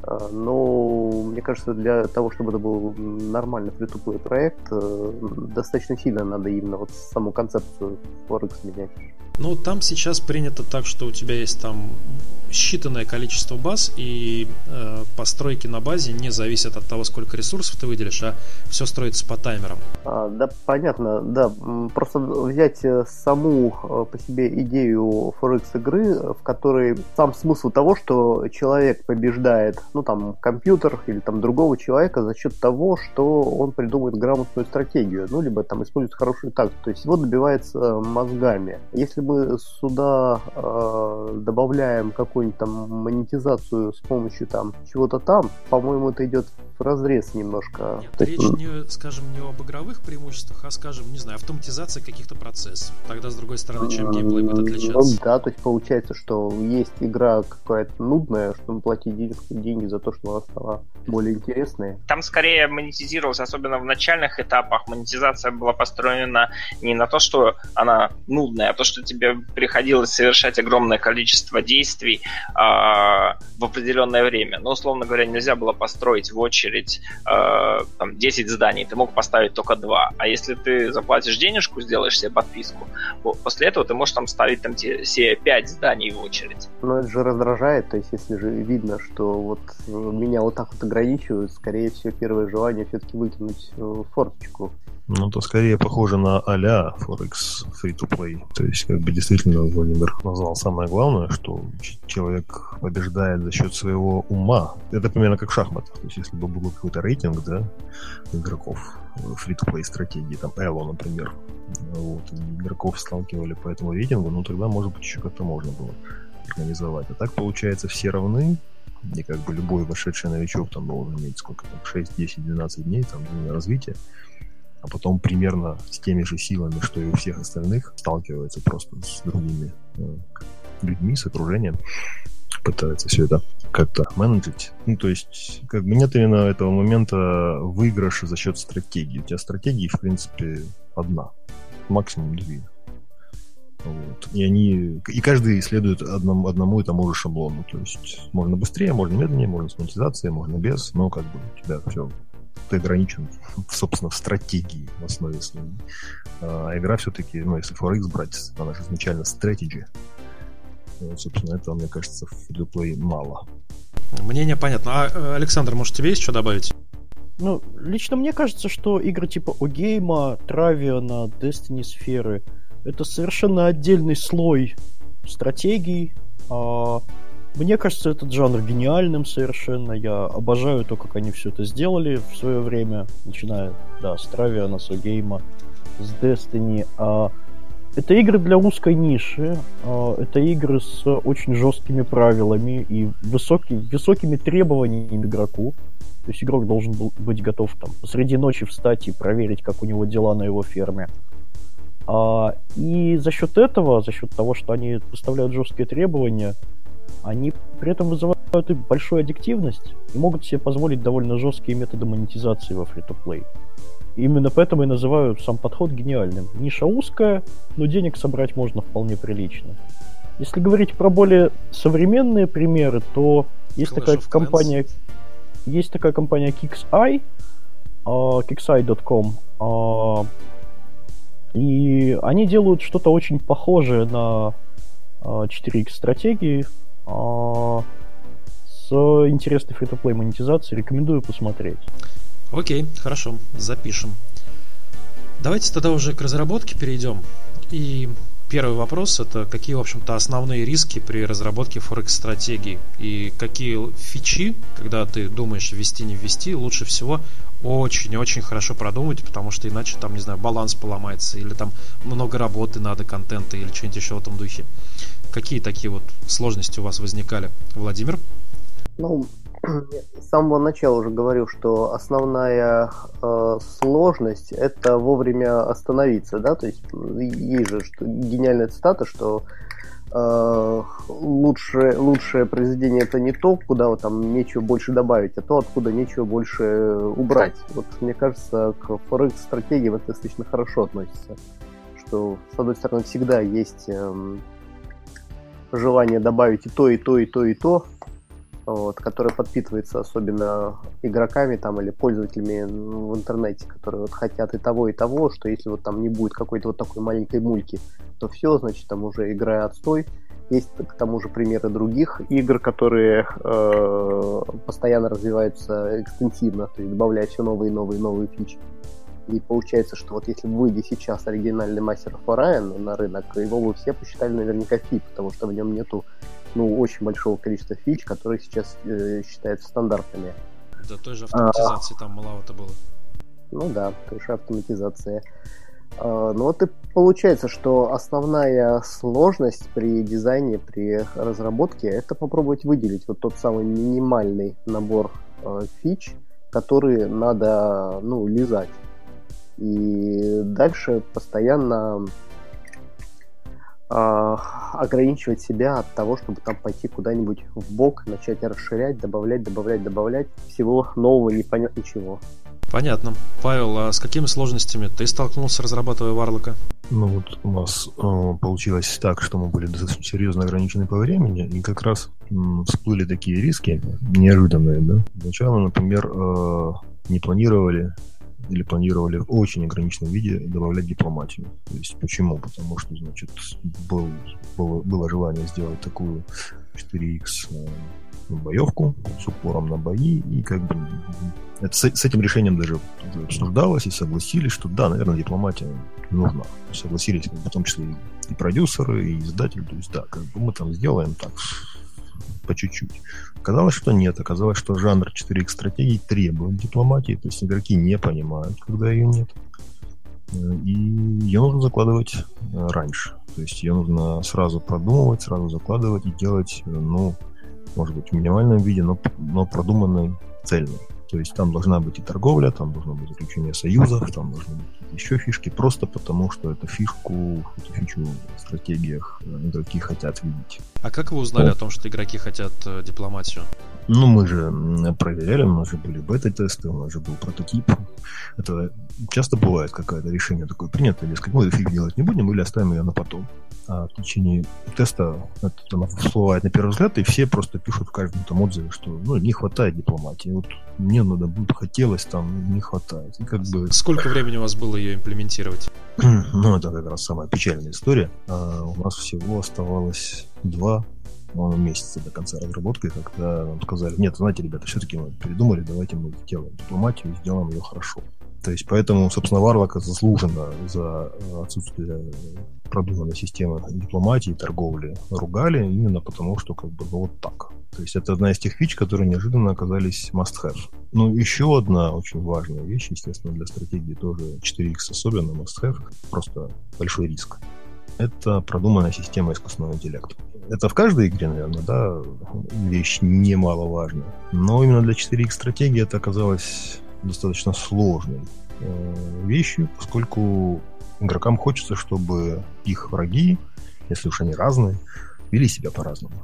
э, но мне кажется, для того, чтобы это был нормальный free-to-play проект, э, достаточно сильно надо именно вот саму концепцию Forex менять.
Ну, там сейчас принято так, что у тебя есть там считанное количество баз, и э, постройки на базе не зависят от того, сколько ресурсов ты выделишь, а все строится по таймерам.
А, да, понятно, да. Просто взять э, саму э, по себе идею Forex игры, в которой сам смысл того, что человек побеждает, ну там, компьютер или там другого человека за счет того, что он придумывает грамотную стратегию, ну, либо там использует хорошую тактику. То есть его добивается мозгами. Если мы сюда э, добавляем какую-нибудь там монетизацию с помощью там чего-то там, по-моему, это идет в разрез немножко.
Нет, речь не, скажем, не об игровых преимуществах, а, скажем, не знаю, автоматизация каких-то процессов. Тогда, с другой стороны, чем геймплей будет отличаться? Ну,
да, то есть получается, что есть игра какая-то нудная, чтобы платить денег, деньги за то, что она стала более интересной.
Там скорее монетизировалась, особенно в начальных этапах, монетизация была построена не на то, что она нудная, а то, что тебе приходилось совершать огромное количество действий э, в определенное время. Ну, условно говоря, нельзя было построить в очередь э, там, 10 зданий, ты мог поставить только 2. А если ты заплатишь денежку, сделаешь себе подписку, после этого ты можешь там ставить там все 5 зданий в очередь.
Но это же раздражает, то есть если же видно, что вот меня вот так вот ограничивают, скорее всего, первое желание все-таки выкинуть э, форточку.
Ну, то скорее похоже на а-ля Forex Free-to-Play. То есть, как бы действительно Владимир назвал самое главное, что человек побеждает за счет своего ума. Это примерно как в. То есть, если бы был какой-то рейтинг, да, игроков free-to-play стратегии, там Эло, например, вот, игроков сталкивали по этому рейтингу, ну, тогда, может быть, еще как-то можно было организовать. А так, получается, все равны, и как бы любой вошедший новичок там должен иметь сколько там, 6, 10, 12 дней там, на развитие а потом примерно с теми же силами, что и у всех остальных, сталкивается просто с другими э, людьми, с окружением, пытается все это как-то менеджить. Ну, то есть, как бы нет именно этого момента выигрыша за счет стратегии. У тебя стратегии, в принципе, одна, максимум две. Вот. И они. И каждый следует одному, одному и тому же шаблону. То есть можно быстрее, можно медленнее, можно с монетизацией, можно без, но как бы у тебя все ты ограничен, собственно, в стратегии в основе своей. А игра все-таки, ну, если Forex брать, она же изначально strategy. Вот, собственно, этого, мне кажется, в free мало.
Мнение понятно. А, э, Александр, может, тебе есть что добавить?
Ну, лично мне кажется, что игры типа Огейма, Травиана, Destiny сферы это совершенно отдельный слой стратегий, а мне кажется этот жанр гениальным совершенно. Я обожаю то, как они все это сделали в свое время, начиная, да, с Травиана, с Гейма, с Destiny. А, это игры для узкой ниши, а, это игры с очень жесткими правилами и высоки, высокими требованиями игроку. То есть игрок должен был быть готов там посреди ночи встать и проверить, как у него дела на его ферме. А, и за счет этого, за счет того, что они поставляют жесткие требования, они при этом вызывают и большую аддиктивность и могут себе позволить довольно жесткие методы монетизации во free-to-play. Именно поэтому я называю сам подход гениальным. Ниша узкая, но денег собрать можно вполне прилично. Если говорить про более современные примеры, то есть Clash такая компания, есть такая компания KixEye, uh, KixEye.com, uh, и они делают что-то очень похожее на uh, 4X стратегии, а, с интересной фри-то-плей монетизацией. Рекомендую посмотреть.
Окей, хорошо, запишем. Давайте тогда уже к разработке перейдем. И первый вопрос это какие, в общем-то, основные риски при разработке Форекс-стратегии и какие фичи, когда ты думаешь ввести, не ввести, лучше всего очень-очень хорошо продумать, потому что иначе там, не знаю, баланс поломается, или там много работы надо, контента, или что-нибудь еще в этом духе. Какие такие вот сложности у вас возникали, Владимир?
Ну, с самого начала уже говорил, что основная э, сложность это вовремя остановиться, да, то есть есть же что, гениальная цитата, что э, лучшее, лучшее произведение это не то, куда вот, там нечего больше добавить, а то, откуда нечего больше убрать. Вот мне кажется, к Форекс стратегии это достаточно хорошо относится, что с одной стороны всегда есть э, желание добавить и то, и то, и то, и то, вот, которое подпитывается особенно игроками там или пользователями в интернете, которые вот хотят и того, и того, что если вот там не будет какой-то вот такой маленькой мульки, то все, значит, там уже игра отстой. Есть к тому же примеры других игр, которые э, постоянно развиваются экстенсивно, то есть добавляя все новые, новые, новые фичи. И получается, что вот если выйдет сейчас оригинальный мастер Orion на рынок, его бы все посчитали наверняка фи, потому что в нем нету ну, очень большого количества фич, которые сейчас э, считаются стандартными.
Да той же автоматизации а, там маловато было.
Ну да, той же автоматизация. А, ну вот и получается, что основная сложность при дизайне, при разработке, это попробовать выделить вот тот самый минимальный набор э, фич, которые надо, ну, лизать. И дальше постоянно э, ограничивать себя от того, чтобы там пойти куда-нибудь в бок, начать расширять, добавлять, добавлять, добавлять. Всего нового не понять ничего.
Понятно. Павел, а с какими сложностями ты столкнулся, разрабатывая Варлока?
Ну вот у нас э, получилось так, что мы были достаточно серьезно ограничены по времени, и как раз э, всплыли такие риски неожиданные, да. Сначала, например, э, не планировали или планировали в очень ограниченном виде добавлять дипломатию. То есть почему? Потому что, значит, был, было, было желание сделать такую 4X э, боевку с упором на бои, и как бы это, с, с этим решением даже обсуждалось и согласились, что да, наверное, дипломатия нужна. Согласились в том числе и продюсеры, и издатели, то есть да, как бы мы там сделаем так по чуть-чуть. Оказалось, что нет. Оказалось, что жанр 4X стратегий требует дипломатии, то есть игроки не понимают, когда ее нет. И ее нужно закладывать э, раньше. То есть ее нужно сразу продумывать, сразу закладывать и делать, э, ну, может быть, в минимальном виде, но, но продуманной, цельной. То есть там должна быть и торговля, там должно быть заключение союзов, там должны быть еще фишки, просто потому что эту фишку, эту фичу в стратегиях э, игроки хотят видеть.
А как вы узнали ну, о том, что игроки хотят э, дипломатию?
Ну, мы же проверяли, у нас же были бета-тесты, у нас же был прототип. Это часто бывает какое-то решение такое принято, дескать, мы фиг делать не будем или оставим ее на потом. А в течение теста это там всплывает на первый взгляд, и все просто пишут в каждом там отзыве, что ну, не хватает дипломатии. Вот мне надо будет, хотелось, там не хватает. И как бы...
Сколько времени у вас было ее имплементировать?
ну, это как раз самая печальная история. А у нас всего оставалось два месяца до конца разработки, когда нам сказали, нет, знаете, ребята, все-таки мы передумали, давайте мы сделаем дипломатию и сделаем ее хорошо. То есть поэтому, собственно, Варлока заслуженно за отсутствие продуманной системы дипломатии и торговли ругали именно потому, что как бы ну, вот так. То есть это одна из тех фич, которые неожиданно оказались must-have. Ну, еще одна очень важная вещь, естественно, для стратегии тоже 4X особенно must-have, просто большой риск. Это продуманная система искусственного интеллекта. Это в каждой игре, наверное, да, вещь немаловажная. Но именно для 4X стратегии это оказалось достаточно сложной э, вещью, поскольку игрокам хочется, чтобы их враги, если уж они разные, вели себя по-разному.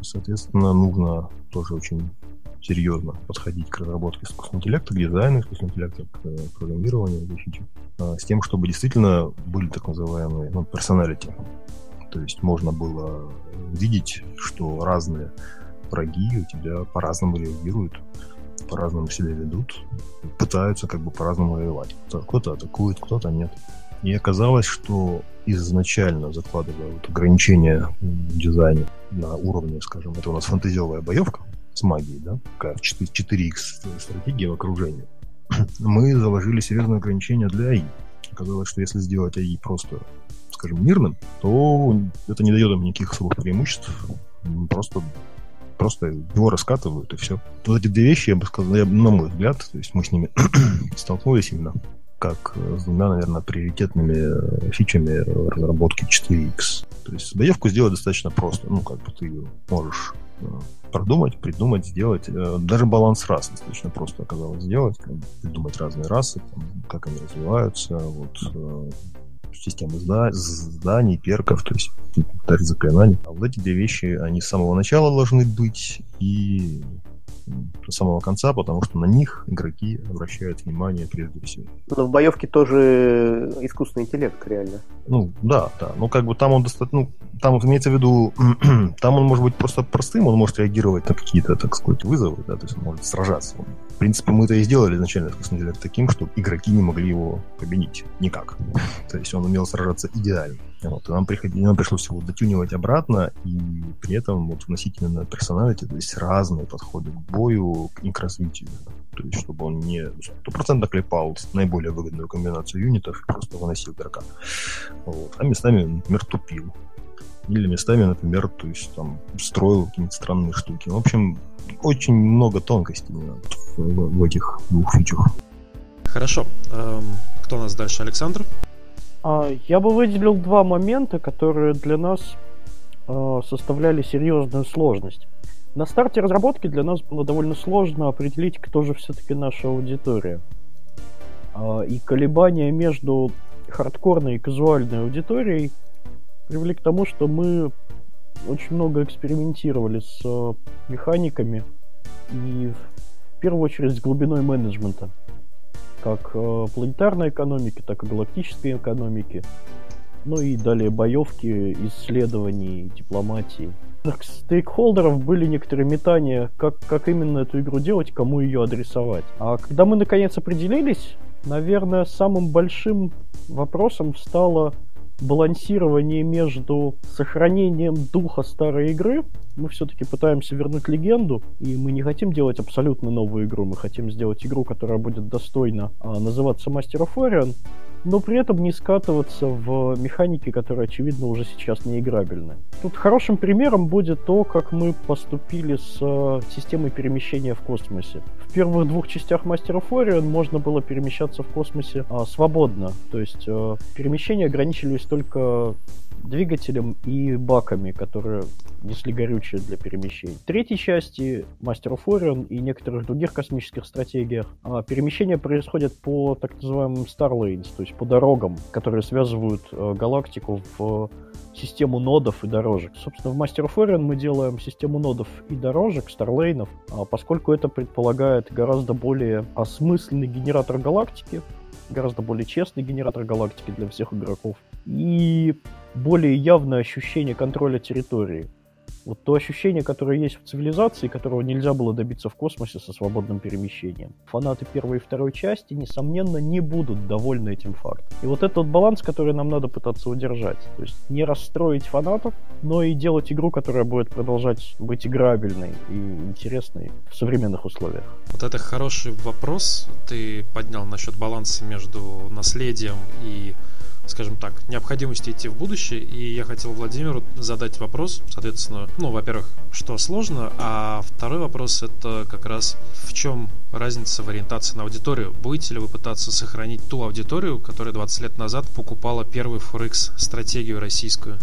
Соответственно, нужно тоже очень серьезно подходить к разработке искусственного интеллекта, к дизайну искусственного интеллекта, к э, программированию фичи, а, с тем, чтобы действительно были так называемые ну, персоналити. То есть можно было видеть, что разные враги у тебя по-разному реагируют по-разному себя ведут, пытаются как бы по-разному воевать. Кто-то атакует, кто-то нет. И оказалось, что изначально закладывая вот ограничения в дизайне на уровне, скажем, это у нас фантазиовая боевка с магией, да, такая 4x стратегия в окружении, мы заложили серьезные ограничения для АИ. Оказалось, что если сделать АИ просто, скажем, мирным, то это не дает им никаких особых преимуществ. Просто просто его раскатывают, и все. Вот эти две вещи, я бы сказал, я, на мой взгляд, то есть мы с ними столкнулись именно как с двумя, наверное, приоритетными э, фичами разработки 4X. То есть боевку сделать достаточно просто. Ну, как бы ты ее можешь э, продумать, придумать, сделать. Э, даже баланс рас достаточно просто оказалось сделать. Придумать разные расы, как они развиваются, вот, системы зданий, перков, то есть даже заклинаний. А вот эти две вещи, они с самого начала должны быть и до самого конца, потому что на них игроки обращают внимание прежде всего.
Но в боевке тоже искусственный интеллект, реально.
Ну, да, да. Ну, как бы там он достаточно... Ну, там имеется в виду... там он может быть просто простым, он может реагировать на какие-то, так сказать, вызовы, да, то есть он может сражаться. В принципе, мы это и сделали изначально интеллект таким, что игроки не могли его победить никак. То есть он умел сражаться идеально. Вот, и нам, приходи, нам пришлось его дотюнивать обратно и при этом вот вносить именно персоналити, то есть разные подходы к бою и к развитию. То есть, чтобы он не стопроцентно клепал наиболее выгодную комбинацию юнитов и просто выносил игрока. Вот. А местами, например, тупил. Или местами, например, то есть там строил какие-то странные штуки. В общем, очень много тонкостей в, в этих двух фичах.
Хорошо. Эм, кто у нас дальше? Александр?
А, я бы выделил два момента, которые для нас а, составляли серьезную сложность. На старте разработки для нас было довольно сложно определить, кто же все-таки наша аудитория. А, и колебания между хардкорной и казуальной аудиторией привели к тому, что мы очень много экспериментировали с э, механиками и в первую очередь с глубиной менеджмента. Как э, планетарной экономики, так и галактической экономики. Ну и далее боевки, исследований, дипломатии. У стейкхолдеров были некоторые метания, как, как именно эту игру делать, кому ее адресовать. А когда мы наконец определились, наверное, самым большим вопросом стало балансирование между сохранением духа старой игры. Мы все-таки пытаемся вернуть легенду, и мы не хотим делать абсолютно новую игру. Мы хотим сделать игру, которая будет достойна а, называться Master of Orion, но при этом не скатываться в механики, которые, очевидно, уже сейчас не играбельны. Тут хорошим примером будет то, как мы поступили с э, системой перемещения в космосе. В первых двух частях of Orion можно было перемещаться в космосе а, свободно, то есть э, перемещения ограничивались только двигателем и баками, которые несли горючее для перемещения. В третьей части Master of Orion и некоторых других космических стратегиях а, перемещение происходит по так называемым Starlanes, то есть по дорогам, которые связывают а, галактику в систему нодов и дорожек. Собственно, в Master of Orion мы делаем систему нодов и дорожек, старлейнов, поскольку это предполагает гораздо более осмысленный генератор галактики, гораздо более честный генератор галактики для всех игроков. И более явное ощущение контроля территории. Вот то ощущение, которое есть в цивилизации, которого нельзя было добиться в космосе со свободным перемещением. Фанаты первой и второй части, несомненно, не будут довольны этим фактом. И вот этот баланс, который нам надо пытаться удержать. То есть не расстроить фанатов, но и делать игру, которая будет продолжать быть играбельной и интересной в современных условиях.
Вот это хороший вопрос ты поднял насчет баланса между наследием и скажем так, необходимости идти в будущее. И я хотел Владимиру задать вопрос, соответственно, ну, во-первых, что сложно, а второй вопрос это как раз в чем разница в ориентации на аудиторию. Будете ли вы пытаться сохранить ту аудиторию, которая 20 лет назад покупала первый Forex стратегию российскую?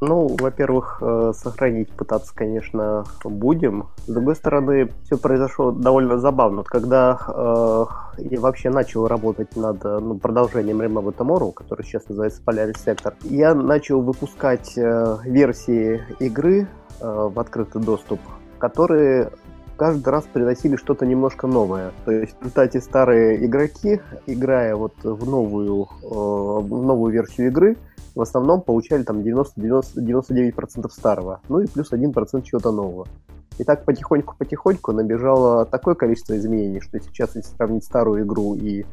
Ну, во-первых, э, сохранить пытаться, конечно, будем. С другой стороны, все произошло довольно забавно. Вот когда э, я вообще начал работать над ну, продолжением Remember Tomorrow, который сейчас называется Polaris Sector, я начал выпускать э, версии игры э, в открытый доступ, которые каждый раз приносили что-то немножко новое. То есть, в результате старые игроки, играя вот в новую, э, в новую версию игры, в основном получали там 90-99% старого, ну и плюс 1% чего-то нового. И так потихоньку-потихоньку набежало такое количество изменений, что сейчас, если сравнить старую игру и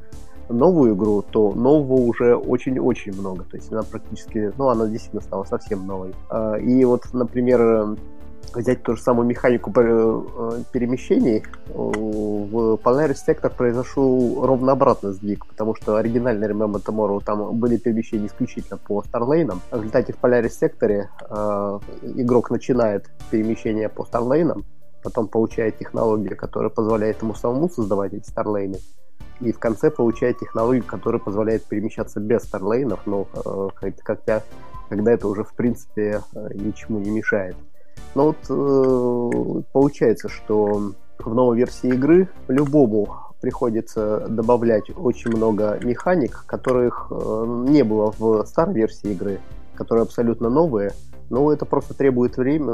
новую игру, то нового уже очень-очень много. То есть она практически, ну, она действительно стала совсем новой. А, и вот, например, взять ту же самую механику э, перемещений, в Polaris Sector произошел ровно обратный сдвиг, потому что оригинальный Remember Tomorrow там были перемещения исключительно по Старлейнам. В результате в Polaris Sector э, игрок начинает перемещение по Старлейнам, потом получает технологию, которая позволяет ему самому создавать эти Старлейны, и в конце получает технологию, которая позволяет перемещаться без Старлейнов, но э, когда, когда это уже в принципе э, ничему не мешает. Но вот э, получается, что в новой версии игры любому приходится добавлять очень много механик, которых э, не было в старой версии игры, которые абсолютно новые. Но это просто требует время,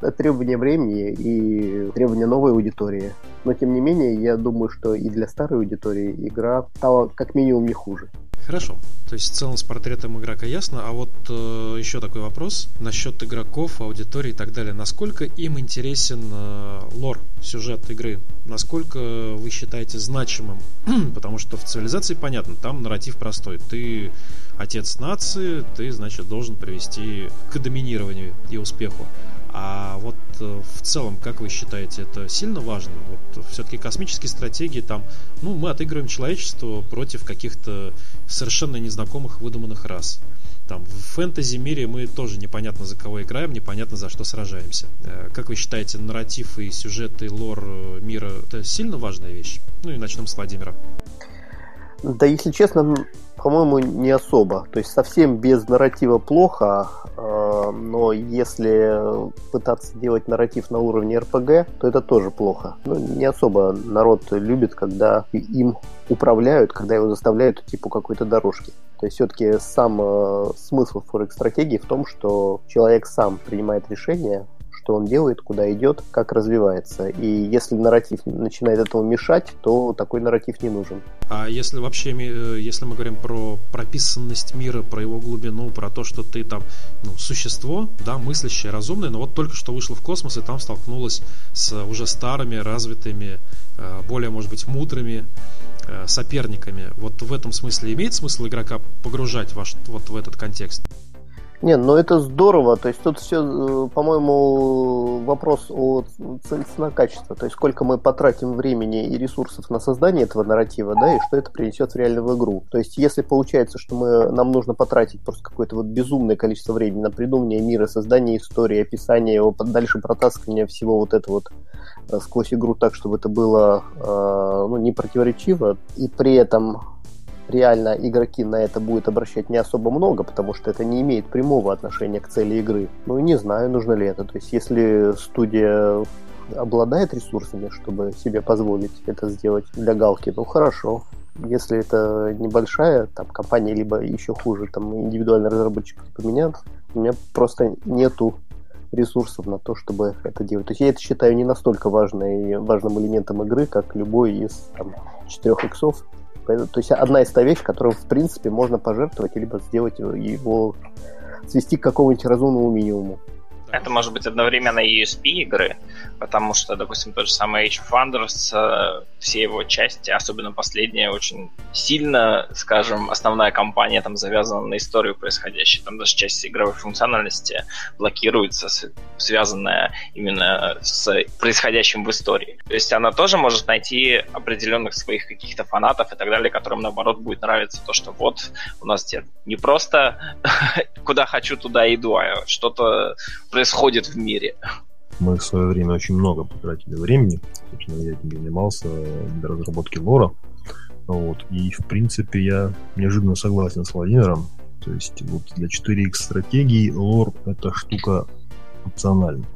это требование времени и требования новой аудитории. Но тем не менее, я думаю, что и для старой аудитории игра стала как минимум не хуже.
Хорошо. То есть в целом с портретом игрока ясно. А вот э, еще такой вопрос насчет игроков, аудитории и так далее. Насколько им интересен э, лор, сюжет игры? Насколько вы считаете значимым? Потому что в цивилизации понятно, там нарратив простой. Ты отец нации, ты, значит, должен привести к доминированию и успеху. А вот э, в целом, как вы считаете, это сильно важно? Вот все-таки космические стратегии там, ну, мы отыгрываем человечество против каких-то совершенно незнакомых выдуманных рас. Там в фэнтези мире мы тоже непонятно за кого играем, непонятно за что сражаемся. Э, как вы считаете, нарратив и сюжет и лор э, мира это сильно важная вещь? Ну и начнем с Владимира.
Да, если честно, по-моему, не особо. То есть совсем без нарратива плохо, э, но если пытаться делать нарратив на уровне РПГ, то это тоже плохо. Ну, не особо народ любит, когда им управляют, когда его заставляют идти по какой-то дорожке. То есть все-таки сам э, смысл форекс-стратегии в том, что человек сам принимает решение, что он делает, куда идет, как развивается. И если нарратив начинает этому мешать, то такой нарратив не нужен.
А если вообще, э, если мы говорим про прописанность мира, про его глубину, про то, что ты там, ну, существо, да, мыслящее, разумное, но вот только что вышло в космос и там столкнулось с уже старыми, развитыми, э, более, может быть, мудрыми э, соперниками. Вот в этом смысле имеет смысл игрока погружать ваш, вот в этот контекст?
Не, ну это здорово. То есть тут все, э, по-моему, вопрос о цена-качество. То есть сколько мы потратим времени и ресурсов на создание этого нарратива, да, и что это принесет в реальную игру. То есть если получается, что мы, нам нужно потратить просто какое-то вот безумное количество времени на придумывание мира, создание истории, описание его, дальше протаскивание всего вот этого вот э, сквозь игру так, чтобы это было э, ну, не противоречиво, и при этом реально игроки на это будут обращать не особо много, потому что это не имеет прямого отношения к цели игры. Ну и не знаю, нужно ли это. То есть если студия обладает ресурсами, чтобы себе позволить это сделать для галки, ну хорошо. Если это небольшая там компания, либо еще хуже, там индивидуальный разработчик типа меня, у меня просто нету ресурсов на то, чтобы это делать. То есть я это считаю не настолько важной, важным элементом игры, как любой из там, четырех иксов. То есть одна из та вещь, которую, в принципе, можно пожертвовать, либо сделать его, свести к какому-нибудь разумному минимуму.
Это может быть одновременно и USP игры, потому что, допустим, тот же самый Age of Wonders, э, все его части, особенно последняя, очень сильно, скажем, основная кампания там завязана на историю происходящей. Там даже часть игровой функциональности блокируется, связанная именно с происходящим в истории. То есть она тоже может найти определенных своих каких-то фанатов и так далее, которым, наоборот, будет нравиться то, что вот у нас теперь не просто куда хочу, туда иду, а что-то происходит в мире.
Мы в свое время очень много потратили времени. Собственно, я этим занимался для разработки лора. Вот. И, в принципе, я неожиданно согласен с Владимиром. То есть вот для 4X стратегий лор — это штука опциональная.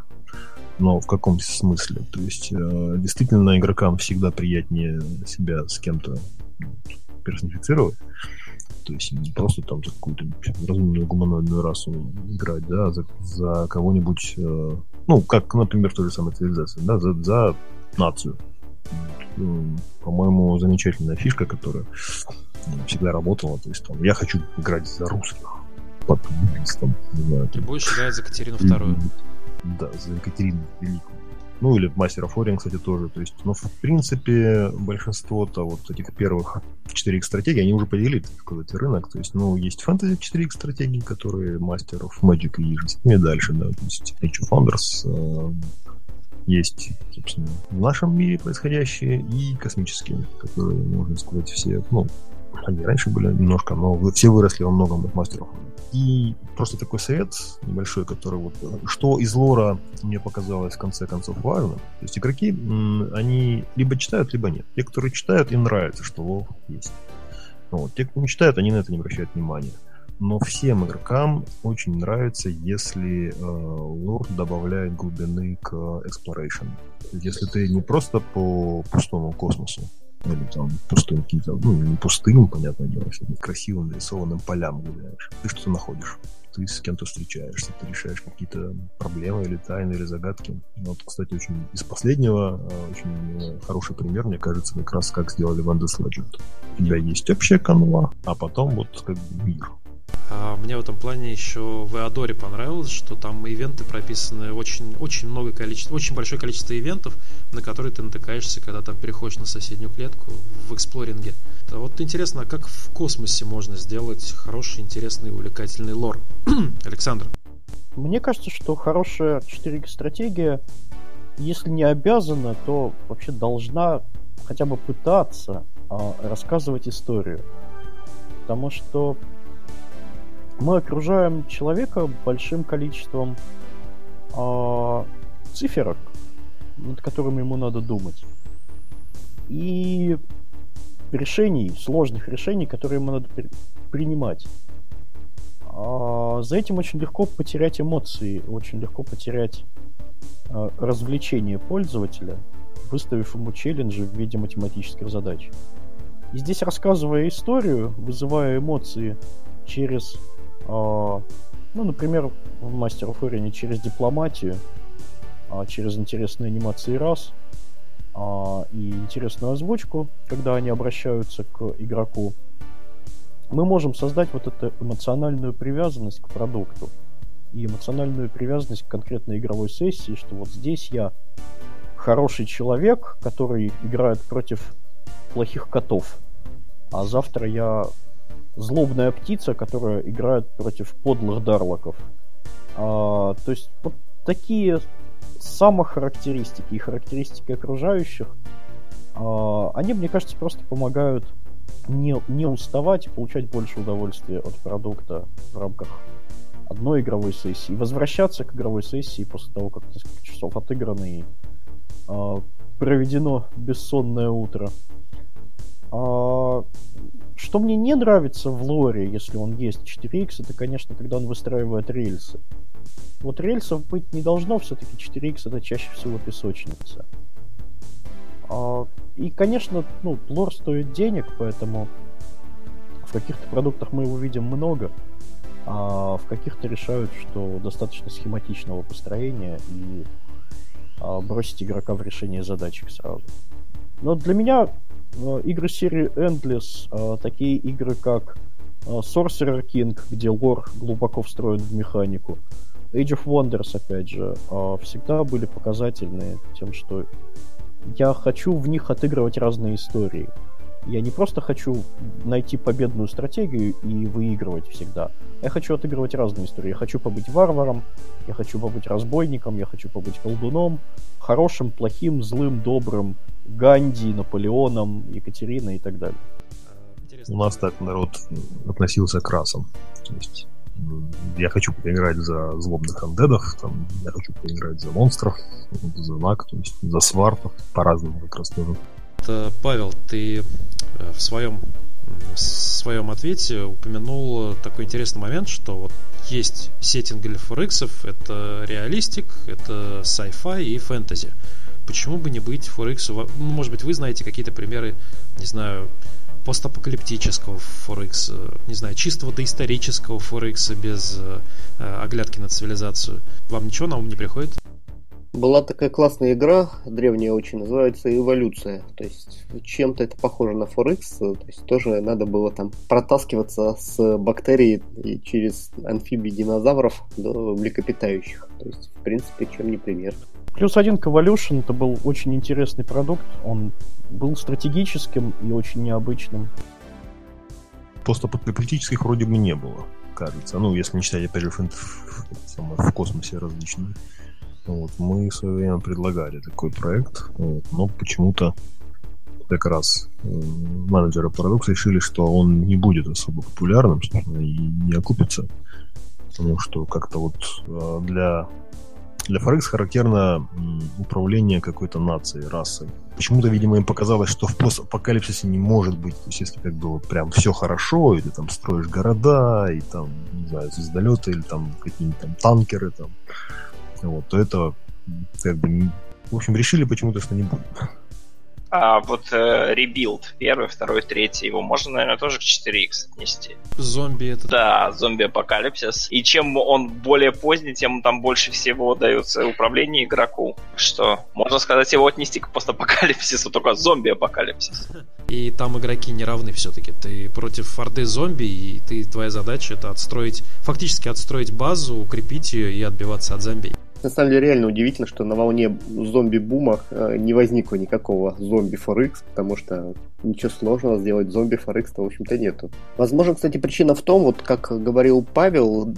Но в каком смысле? То есть э, действительно игрокам всегда приятнее себя с кем-то персонифицировать. То есть не просто там за какую-то разумную гуманоидную расу играть, да, а за, за кого-нибудь, э, ну, как, например, той же самой цивилизации, да, за, за нацию. Ну, по-моему, замечательная фишка, которая всегда работала. То есть там я хочу играть за русских. Под,
там, не знаю, Ты будешь играть за Екатерину Вторую.
Да, за Екатерину Великую. Ну, или of Orion, кстати, тоже. То есть, ну, в принципе, большинство-то вот этих первых 4X стратегий, они уже поделили, так сказать, рынок. То есть, ну, есть фэнтези 4X стратегии, которые of Magic и с ними дальше, да. То есть, Age of Wonders, э, есть, собственно, в нашем мире происходящие и космические, которые, можно сказать, все, ну, они раньше были немножко, но все выросли во многом от мастеров. И просто такой совет небольшой, который вот... Что из лора мне показалось в конце концов важно. То есть игроки, они либо читают, либо нет. Те, которые читают, им нравится, что лор есть. Ну вот. Те, кто не читают, они на это не обращают внимания. Но всем игрокам очень нравится, если э, лор добавляет глубины к exploration. Если ты не просто по пустому космосу или там пустым каким-то, ну, не пустым, понятное дело, всяким красивым нарисованным полям гуляешь. Ты что находишь? Ты с кем-то встречаешься, ты решаешь какие-то проблемы или тайны, или загадки. Вот, кстати, очень из последнего а, очень э, хороший пример, мне кажется, как раз как сделали Vanda's Legend. У тебя есть общая канва, а потом вот как мир.
А мне в этом плане еще в Эодоре понравилось, что там ивенты прописаны очень, очень много количества, очень большое количество ивентов, на которые ты натыкаешься, когда там переходишь на соседнюю клетку в эксплоринге. А вот интересно, а как в космосе можно сделать хороший, интересный, увлекательный лор? Александр.
Мне кажется, что хорошая 4 стратегия, если не обязана, то вообще должна хотя бы пытаться а, рассказывать историю. Потому что мы окружаем человека большим количеством э, циферок, над которыми ему надо думать. И решений, сложных решений, которые ему надо при- принимать. А за этим очень легко потерять эмоции, очень легко потерять а, развлечение пользователя, выставив ему челленджи в виде математических задач. И здесь, рассказывая историю, вызывая эмоции через, ну, например, в Master of Orient через дипломатию, а, через интересные анимации раз а, и интересную озвучку, когда они обращаются к игроку, мы можем создать вот эту эмоциональную привязанность к продукту. И эмоциональную привязанность к конкретной игровой сессии, что вот здесь я хороший человек, который играет против плохих котов, а завтра я злобная птица, которая играет против подлых дарлоков. А, то есть вот такие самохарактеристики и характеристики окружающих, а, они, мне кажется, просто помогают не, не уставать и получать больше удовольствия от продукта в рамках одной игровой сессии. Возвращаться к игровой сессии после того, как несколько часов отыграны и э, проведено бессонное утро. А, что мне не нравится в лоре, если он есть 4X, это, конечно, когда он выстраивает рельсы. Вот рельсов быть не должно, все-таки 4X это чаще всего песочница. А, и, конечно, ну, лор стоит денег, поэтому в каких-то продуктах мы его видим много, а в каких-то решают, что достаточно схематичного построения и а, бросить игрока в решение задачек сразу. Но для меня игры серии Endless, а, такие игры как а, Sorcerer King, где лор глубоко встроен в механику, Age of Wonders, опять же, всегда были показательные тем, что я хочу в них отыгрывать разные истории. Я не просто хочу найти победную стратегию и выигрывать всегда. Я хочу отыгрывать разные истории. Я хочу побыть варваром, я хочу побыть разбойником, я хочу побыть колдуном, хорошим, плохим, злым, добрым, Ганди, Наполеоном, Екатериной и так далее.
У нас так народ относился к расам. То есть я хочу поиграть за злобных андедов, там, я хочу поиграть за монстров, за наг, то есть за свартов, по-разному как раз тоже.
Павел, ты э, в своем, в своем ответе упомянул такой интересный момент, что вот есть сеттинг для 4X, это реалистик, это sci-fi и фэнтези. Почему бы не быть 4X? Ну, может быть, вы знаете какие-то примеры, не знаю, постапокалиптического 4X, не знаю, чистого доисторического 4X без э, оглядки на цивилизацию. Вам ничего на ум не приходит?
Была такая классная игра, древняя очень, называется «Эволюция». То есть чем-то это похоже на 4X, то есть тоже надо было там протаскиваться с бактерий и через амфибий динозавров до млекопитающих. То есть, в принципе, чем не пример.
Плюс один к Evolution это был очень интересный продукт. Он был стратегическим и очень необычным.
Постапокалиптических вроде бы не было, кажется. Ну, если не считать, опять же, фэнт... в космосе различные. Вот, мы в свое время предлагали такой проект, вот, но почему-то как раз э, менеджеры продукта решили, что он не будет особо популярным, что и не окупится, потому что как-то вот э, для для Forex характерно управление какой-то нацией, расой. Почему-то, видимо, им показалось, что в постапокалипсисе не может быть, то есть если как бы вот прям все хорошо, и ты там строишь города, и там, не знаю, звездолеты, или там какие-нибудь там танкеры, там, вот, то это как бы, в общем, решили почему-то, что не будет.
А вот э, Rebuild, первый, второй, третий, его можно, наверное, тоже к 4X отнести.
Зомби это...
Да, зомби-апокалипсис. И чем он более поздний, тем там больше всего дается управление игроку. Что, можно сказать, его отнести к постапокалипсису, только зомби-апокалипсис.
И там игроки не равны все-таки. Ты против орды зомби, и ты, твоя задача это отстроить, фактически отстроить базу, укрепить ее и отбиваться от зомби.
На самом деле реально удивительно, что на волне зомби-бума э, не возникло никакого зомби 4X, потому что ничего сложного сделать зомби 4X-то, в общем-то, нету. Возможно, кстати, причина в том, вот как говорил Павел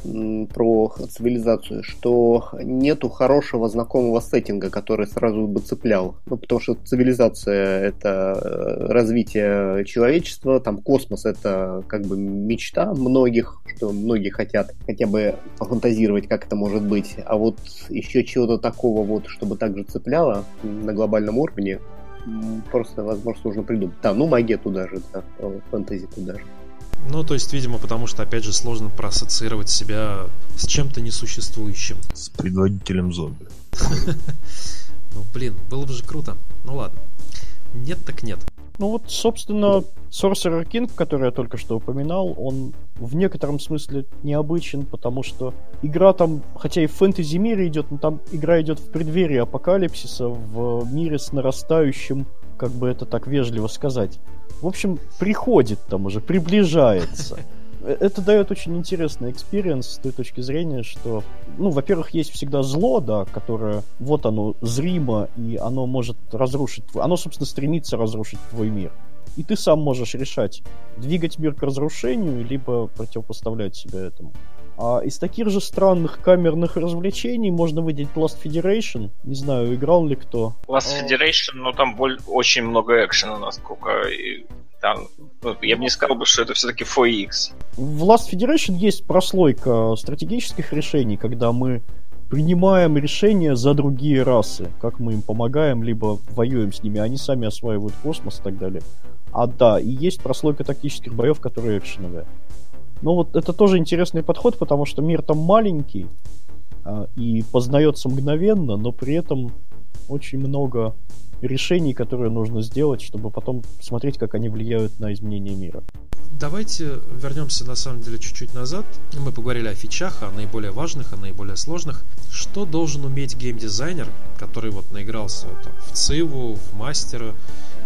про цивилизацию, что нету хорошего знакомого сеттинга, который сразу бы цеплял. Ну, потому что цивилизация — это э, развитие человечества, там космос — это как бы мечта многих, что многие хотят хотя бы пофантазировать, как это может быть. А вот еще чего-то такого вот, чтобы также цепляло на глобальном уровне, просто, возможно, нужно придумать. Да, ну магия туда же, да, фэнтези туда же.
Ну, то есть, видимо, потому что, опять же, сложно проассоциировать себя с чем-то несуществующим.
С предводителем зомби.
Ну, блин, было бы же круто. Ну ладно. Нет так нет.
Ну вот, собственно, Sorcerer King, который я только что упоминал, он в некотором смысле необычен, потому что игра там, хотя и в фэнтези мире идет, но там игра идет в преддверии апокалипсиса, в мире с нарастающим, как бы это так вежливо сказать. В общем, приходит там уже, приближается. Э, это дает очень интересный experience с той точки зрения, что, ну, во-первых, есть всегда зло, да, которое, вот оно, зримо, и оно может разрушить, оно, собственно, стремится разрушить твой мир. И ты сам можешь решать, двигать мир к разрушению, либо противопоставлять себя этому. А из таких же странных камерных развлечений можно выделить Last Federation. Не знаю, играл ли кто.
Last а. Federation, ну там боль... очень много экшена, насколько там, ну, я бы не сказал бы, что это все-таки 4X.
В Last Federation есть прослойка стратегических решений, когда мы принимаем решения за другие расы, как мы им помогаем, либо воюем с ними, они сами осваивают космос и так далее. А да, и есть прослойка тактических боев, которые экшеновые. Но вот это тоже интересный подход, потому что мир там маленький а, и познается мгновенно, но при этом очень много решений, которые нужно сделать, чтобы потом смотреть, как они влияют на изменение мира.
Давайте вернемся на самом деле чуть-чуть назад. Мы поговорили о фичах, о наиболее важных, о наиболее сложных. Что должен уметь геймдизайнер, который вот наигрался там, в Циву, в Мастера,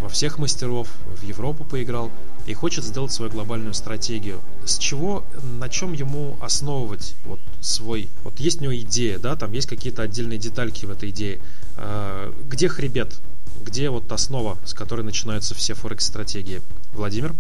во всех мастеров, в Европу поиграл и хочет сделать свою глобальную стратегию. С чего, на чем ему основывать вот свой... Вот есть у него идея, да, там есть какие-то отдельные детальки в этой идее. А, где хребет где вот основа, с которой начинаются все форекс-стратегии? Владимир?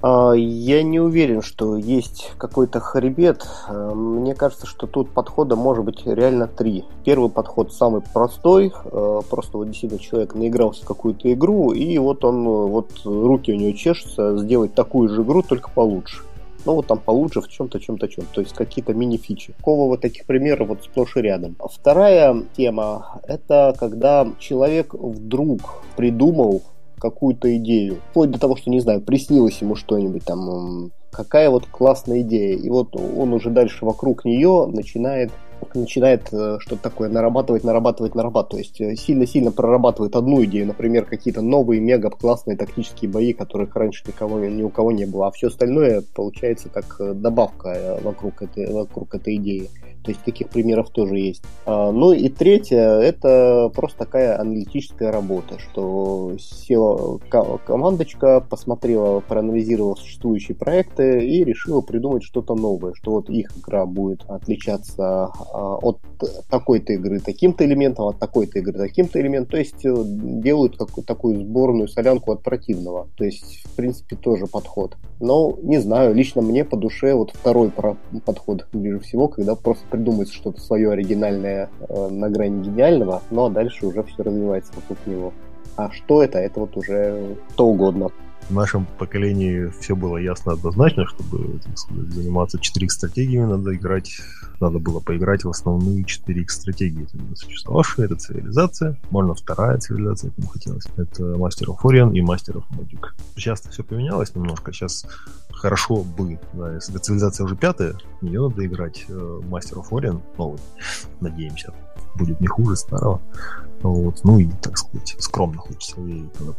А, я не уверен, что есть какой-то хребет. А, мне кажется, что тут подхода может быть реально три. Первый подход самый простой. А, просто вот действительно человек наигрался в какую-то игру, и вот он, вот руки у него чешутся сделать такую же игру, только получше ну вот там получше в чем-то, чем-то, чем. То есть какие-то мини-фичи. Такого вот таких примеров вот сплошь и рядом. Вторая тема – это когда человек вдруг придумал какую-то идею. Вплоть до того, что, не знаю, приснилось ему что-нибудь там, какая вот классная идея. И вот он уже дальше вокруг нее начинает начинает э, что-то такое нарабатывать, нарабатывать, нарабатывать. То есть э, сильно-сильно прорабатывает одну идею, например, какие-то новые мега классные тактические бои, которых раньше никого, ни у кого не было. А все остальное получается как э, добавка вокруг этой, вокруг этой идеи. То есть таких примеров тоже есть. А, ну и третье, это просто такая аналитическая работа, что села командочка, посмотрела, проанализировала существующие проекты и решила придумать что-то новое, что вот их игра будет отличаться а, от такой-то игры таким-то элементом, от такой-то игры таким-то элементом. То есть э, делают какую-то такую сборную солянку от противного. То есть, в принципе, тоже подход. Но, не знаю, лично мне по душе вот второй подход ближе всего, когда просто придумается что-то свое оригинальное э, на грани гениального, но дальше уже все развивается вокруг него. А что это? Это вот уже то угодно
в нашем поколении все было ясно однозначно, чтобы сказать, заниматься 4X стратегиями, надо играть, надо было поиграть в основные 4X стратегии. Это существовавшие, это цивилизация, можно вторая цивилизация, кому хотелось. Это Master of Orion и Master of Magic. Сейчас все поменялось немножко, сейчас хорошо бы, да, если цивилизация уже пятая, ее надо играть э, Master of Orion, новый, надеемся, будет не хуже старого. Вот. Ну и, так сказать, скромно хочется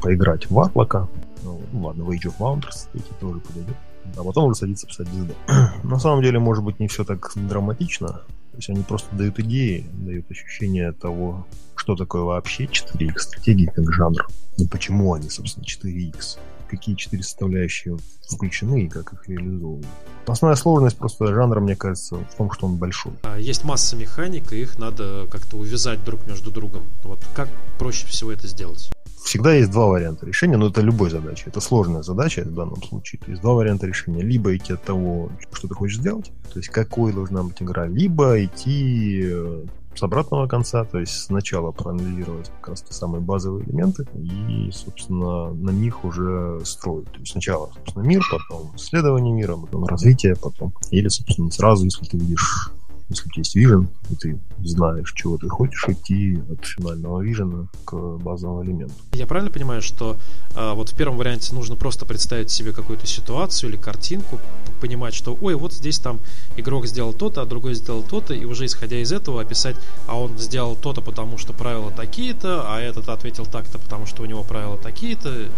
поиграть в Варлока. Ну, ну ладно, в Age of Wonders эти тоже подойдет. А потом уже садиться писать ДЗД. На самом деле, может быть, не все так драматично. То есть они просто дают идеи, дают ощущение того, что такое вообще 4X стратегии как жанр. И почему они, собственно, 4X какие четыре составляющие включены и как их реализовывают. Основная сложность просто жанра, мне кажется, в том, что он большой.
А, есть масса механик, и их надо как-то увязать друг между другом. Вот как проще всего это сделать?
Всегда есть два варианта решения, но это любой задача. Это сложная задача в данном случае. То есть два варианта решения. Либо идти от того, что ты хочешь сделать, то есть какой должна быть игра, либо идти э, с обратного конца, то есть сначала проанализировать как раз те самые базовые элементы и, собственно, на них уже строить. То есть сначала, собственно, мир, потом исследование мира, потом развитие, потом или, собственно, сразу, если ты видишь Если у тебя есть Vision, и ты знаешь, чего ты хочешь, идти от финального Vision к базовому элементу.
Я правильно понимаю, что э, вот в первом варианте нужно просто представить себе какую-то ситуацию или картинку, понимать, что ой, вот здесь там игрок сделал то-то, а другой сделал то-то, и уже исходя из этого описать, а он сделал то-то, потому что правила такие-то, а этот ответил так-то, потому что у него правила такие-то,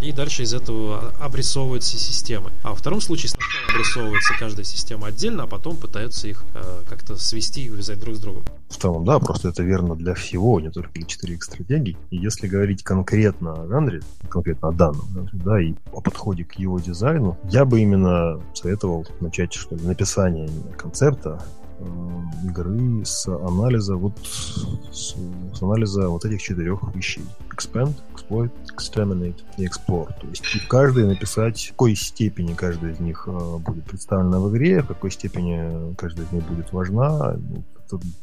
и дальше из этого обрисовываются системы. А во втором случае сначала обрисовывается каждая система отдельно, а потом пытаются их э, как-то свести и увязать друг с другом.
В целом, да, просто это верно для всего, не только для 4X стратегий. И если говорить конкретно о жанре, конкретно о данном да, и о подходе к его дизайну, я бы именно советовал начать, что ли, написание концепта, игры с анализа вот с, с анализа вот этих четырех вещей. Expand, Exploit, Exterminate и Explore. То есть и каждый написать, в какой степени каждая из них э, будет представлена в игре, в какой степени каждая из них будет важна, ну,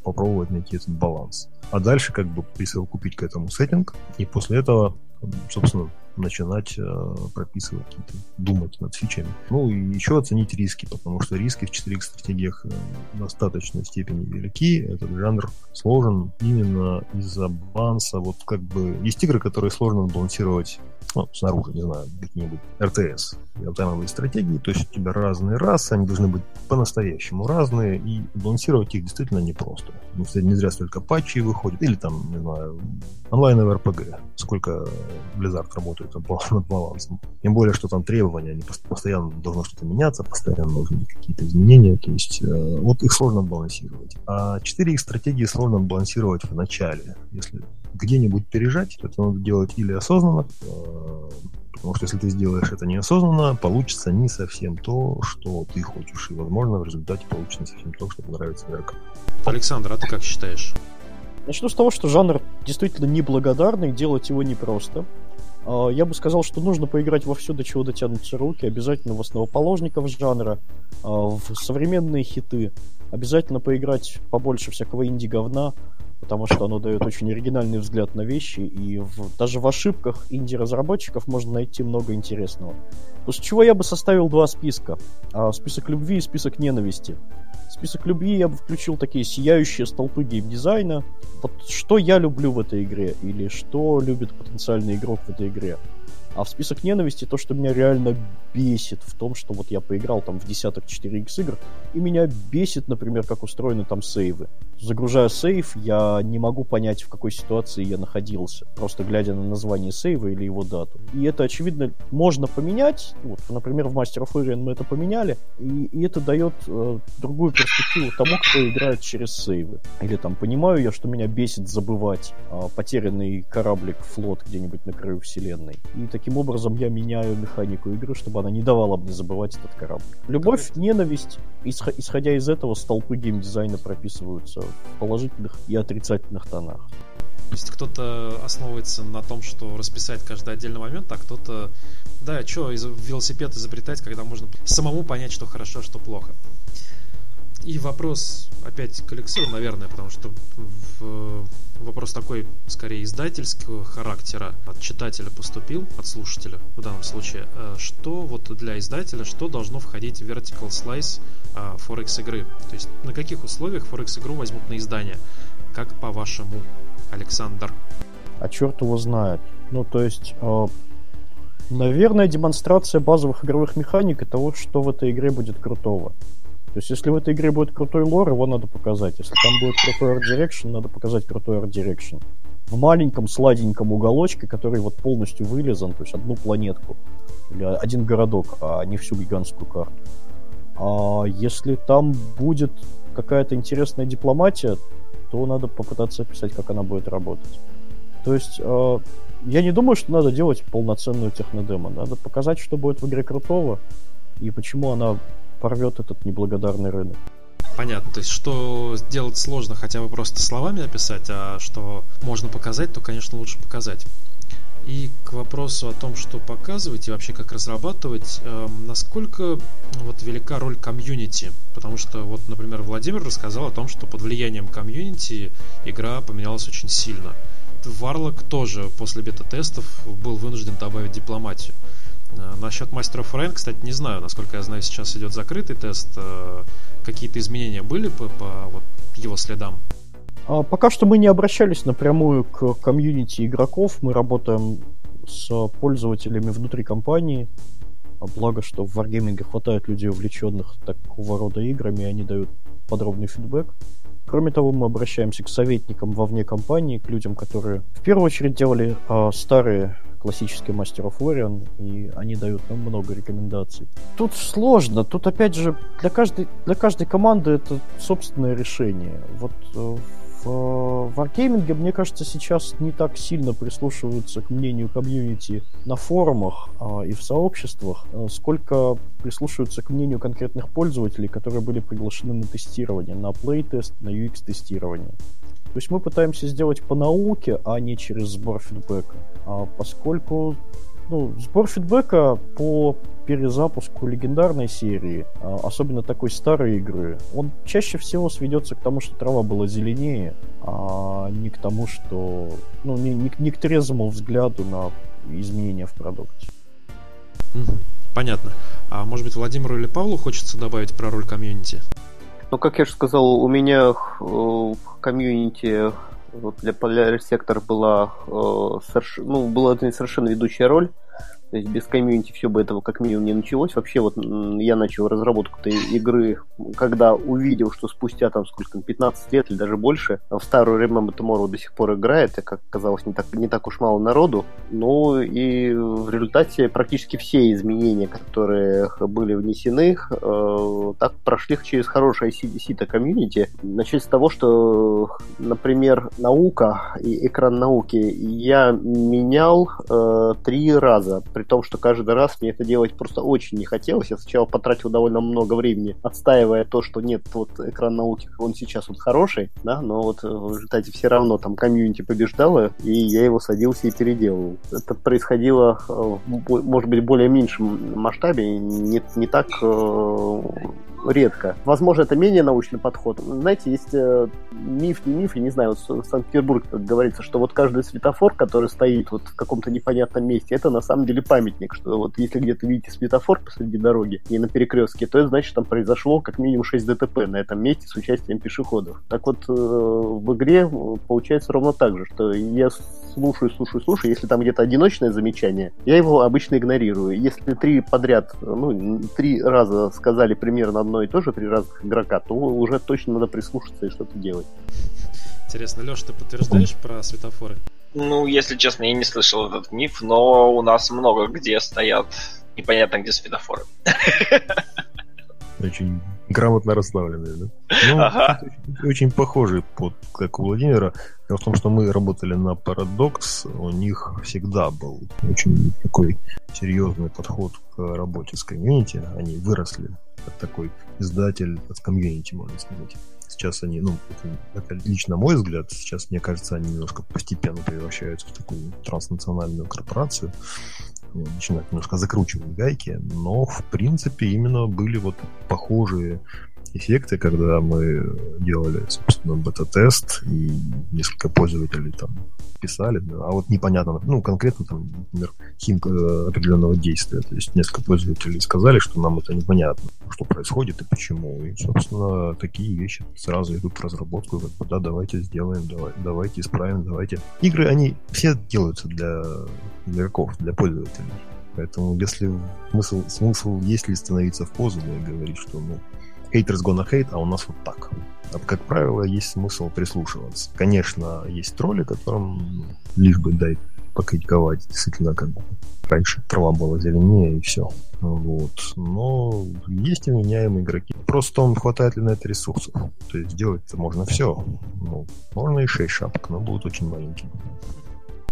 попробовать найти этот баланс. А дальше как бы присовокупить к этому сеттинг, и после этого, собственно, начинать э, прописывать какие-то, думать над фичами. Ну и еще оценить риски, потому что риски в 4X стратегиях э, в достаточной степени велики. Этот жанр сложен именно из-за баланса. Вот как бы есть игры, которые сложно балансировать ну, снаружи, не знаю, какие-нибудь РТС, реалтаймовые стратегии, то есть у тебя разные расы, они должны быть по-настоящему разные, и балансировать их действительно непросто. Ну, не зря столько патчей выходит, или там, не знаю, онлайновый РПГ, сколько Blizzard работает над балансом. Тем более, что там требования, они постоянно должно что-то меняться, постоянно должны быть какие-то изменения, то есть э, вот их сложно балансировать. А 4 их стратегии сложно балансировать в начале, если где-нибудь пережать, то это надо делать или осознанно, э, потому что если ты сделаешь это неосознанно, получится не совсем то, что ты хочешь, и, возможно, в результате получится не совсем то, что нравится игрокам.
Александр, а ты как считаешь?
Начну с того, что жанр действительно неблагодарный, делать его непросто. А, я бы сказал, что нужно поиграть во все, до чего дотянутся руки, обязательно в основоположников жанра, а, в современные хиты, обязательно поиграть побольше всякого инди-говна, потому что оно дает очень оригинальный взгляд на вещи, и в, даже в ошибках инди-разработчиков можно найти много интересного. После чего я бы составил два списка. А, список любви и список ненависти. Список любви я бы включил такие сияющие столпы геймдизайна. Вот что я люблю в этой игре, или что любит потенциальный игрок в этой игре. А в список ненависти то, что меня реально бесит в том, что вот я поиграл там в десяток 4x игр, и меня бесит, например, как устроены там сейвы. Загружая сейв, я не могу понять, в какой ситуации я находился, просто глядя на название сейва или его дату. И это, очевидно, можно поменять. Вот, например, в Master of Orion мы это поменяли, и, и это дает э, другую перспективу тому, кто играет через сейвы. Или там понимаю я, что меня бесит забывать э, потерянный кораблик, флот где-нибудь на краю вселенной. И так таким образом я меняю механику игры, чтобы она не давала мне забывать этот корабль. Любовь, ненависть, исходя из этого, столпы геймдизайна прописываются положительных и отрицательных тонах.
То есть кто-то основывается на том, что расписать каждый отдельный момент, а кто-то, да, что велосипед изобретать, когда можно самому понять, что хорошо, что плохо. И вопрос опять к Алексею, наверное, потому что в, вопрос такой, скорее, издательского характера от читателя поступил, от слушателя в данном случае. Э, что вот для издателя, что должно входить в vertical slice э, Forex игры? То есть на каких условиях Forex игру возьмут на издание? Как по-вашему, Александр?
А черт его знает. Ну, то есть, э, наверное, демонстрация базовых игровых механик и того, что в этой игре будет крутого. То есть, если в этой игре будет крутой лор, его надо показать. Если там будет крутой Art Direction, надо показать крутой Art Direction. В маленьком сладеньком уголочке, который вот полностью вылезан, то есть одну планетку или один городок, а не всю гигантскую карту. А если там будет какая-то интересная дипломатия, то надо попытаться описать, как она будет работать. То есть э, я не думаю, что надо делать полноценную технодемо. Надо показать, что будет в игре крутого и почему она порвет этот неблагодарный рынок.
Понятно, то есть что сделать сложно хотя бы просто словами описать, а что можно показать, то, конечно, лучше показать. И к вопросу о том, что показывать и вообще как разрабатывать, э, насколько вот велика роль комьюнити. Потому что вот, например, Владимир рассказал о том, что под влиянием комьюнити игра поменялась очень сильно. Варлок тоже после бета-тестов был вынужден добавить дипломатию. Насчет of Orion, кстати, не знаю, насколько я знаю, сейчас идет закрытый тест. Э, какие-то изменения были по, по вот, его следам?
А пока что мы не обращались напрямую к комьюнити игроков. Мы работаем с пользователями внутри компании. А благо, что в Wargaming хватает людей, увлеченных такого рода играми, и они дают подробный фидбэк. Кроме того, мы обращаемся к советникам вовне компании, к людям, которые в первую очередь делали э, старые классические Master of Orion, и они дают нам много рекомендаций. Тут сложно, тут опять же для каждой, для каждой команды это собственное решение. Вот э, в Wargaming, мне кажется, сейчас не так сильно прислушиваются к мнению комьюнити на форумах а, и в сообществах, а, сколько прислушиваются к мнению конкретных пользователей, которые были приглашены на тестирование, на плейтест, на UX-тестирование. То есть мы пытаемся сделать по науке, а не через сбор фидбэка. А поскольку ну, сбор фидбэка по перезапуску легендарной серии, а, особенно такой старой игры, он чаще всего сведется к тому, что трава была зеленее, а не к тому, что... Ну, не, не, не к трезвому взгляду на изменения в продукте.
Понятно. А может быть, Владимиру или Павлу хочется добавить про роль комьюнити?
Ну, как я же сказал, у меня э, в комьюнити вот для Polar Sector была, э, ну, была совершенно ведущая роль. То есть без комьюнити все бы этого как минимум не началось. Вообще вот я начал разработку этой игры, когда увидел, что спустя там сколько 15 лет или даже больше в старую Remember Tomorrow до сих пор играет, и как оказалось не так, не так уж мало народу. Ну и в результате практически все изменения, которые были внесены, э, так прошли через хорошее сито комьюнити. Начать с того, что, например, наука и экран науки я менял э, три раза при том, что каждый раз мне это делать просто очень не хотелось. Я сначала потратил довольно много времени, отстаивая то, что нет, вот экран науки, он сейчас вот хороший, да, но вот в результате все равно там комьюнити побеждало, и я его садился и переделывал. Это происходило, э, может быть, более меньшем масштабе, не, не так э, редко. Возможно, это менее научный подход. Знаете, есть э, миф, не миф, я не знаю, вот в Санкт-Петербурге говорится, что вот каждый светофор, который стоит вот в каком-то непонятном месте, это на самом деле памятник, что вот если где-то видите светофор посреди дороги и на перекрестке, то это значит, там произошло как минимум 6 ДТП на этом месте с участием пешеходов. Так вот, э, в игре получается ровно так же, что я слушаю, слушаю, слушаю, если там где-то одиночное замечание, я его обычно игнорирую. Если три подряд, ну, три раза сказали примерно одно и то же, три разных игрока, то уже точно надо прислушаться и что-то делать.
Интересно, Леш, ты подтверждаешь про светофоры?
Ну, если честно, я не слышал этот миф, но у нас много где стоят непонятно где светофоры.
Очень грамотно расставленные, да? Ну, ага. очень, очень похожий под, как у Владимира. Дело в том, что мы работали на Paradox, у них всегда был очень такой серьезный подход к работе с комьюнити. Они выросли как такой издатель от комьюнити, можно сказать. Сейчас они, ну, это, это лично мой взгляд, сейчас, мне кажется, они немножко постепенно превращаются в такую транснациональную корпорацию, начинают немножко закручивать гайки, но, в принципе, именно были вот похожие эффекты, когда мы делали, собственно, бета-тест, и несколько пользователей там писали, а вот непонятно, ну, конкретно там, например, химка э, определенного действия. То есть несколько пользователей сказали, что нам это непонятно, что происходит и почему. И, собственно, такие вещи сразу идут в разработку, как бы, да, давайте сделаем, давай, давайте исправим, давайте. Игры, они все делаются для игроков, для пользователей. Поэтому если смысл, смысл есть ли становиться в позу, да, и говорить, что ну, haters gonna hate, а у нас вот так. А, как правило, есть смысл прислушиваться. Конечно, есть тролли, которым лишь бы дать покритиковать, действительно, как раньше трава была зеленее и все. Вот. Но есть вменяемые игроки. Просто он хватает ли на это ресурсов. То есть сделать это можно все. Ну, можно и 6 шапок, но будут очень маленькие.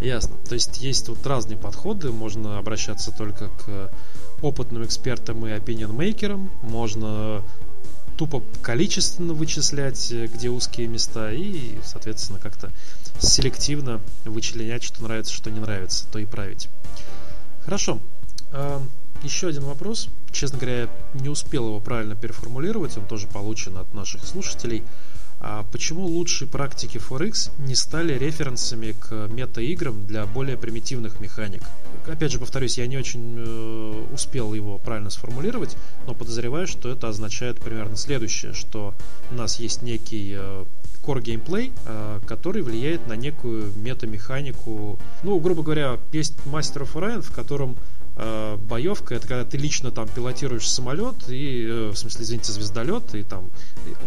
Ясно. То есть есть тут разные подходы. Можно обращаться только к опытным экспертам и opinion-мейкерам. Можно тупо количественно вычислять, э, где узкие места, и, соответственно, как-то селективно вычленять, что нравится, что не нравится, то и править. Хорошо. А, еще один вопрос. Честно говоря, не успел его правильно переформулировать, он тоже получен от наших слушателей. А почему лучшие практики Forex не стали референсами к мета-играм для более примитивных механик? Опять же, повторюсь, я не очень э, успел его правильно сформулировать, но подозреваю, что это означает примерно следующее, что у нас есть некий э, core геймплей, э, который влияет на некую метамеханику. Ну, грубо говоря, есть Master of Orion, в котором э, боевка это когда ты лично там пилотируешь самолет и, э, в смысле, извините, звездолет, и там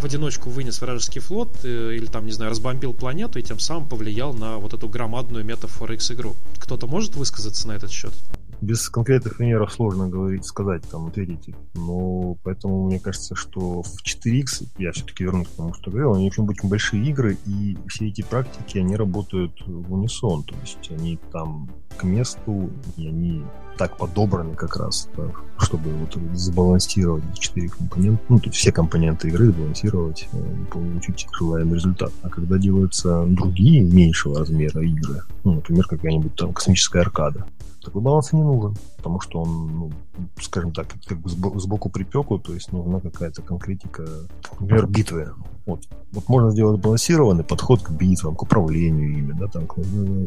в одиночку вынес вражеский флот, э, или там, не знаю, разбомбил планету и тем самым повлиял на вот эту громадную мета Forex игру. Кто-то может высказаться на этот счет?
Без конкретных примеров сложно говорить, сказать, там, ответить. Но поэтому мне кажется, что в 4X, я все-таки вернусь к тому, что говорил, они очень, очень большие игры, и все эти практики, они работают в унисон. То есть они там к месту, и они так подобраны как раз, да, чтобы вот сбалансировать четыре компонента, ну, то есть все компоненты игры сбалансировать э, и получить желаемый результат. А когда делаются другие меньшего размера игры, ну, например, какая-нибудь там космическая аркада, такой баланс не нужен, потому что он, ну, скажем так, как бы сбоку припеку, то есть нужна какая-то конкретика, например, битвы. Вот. вот можно сделать балансированный подход к битвам, к управлению ими, да, там, к,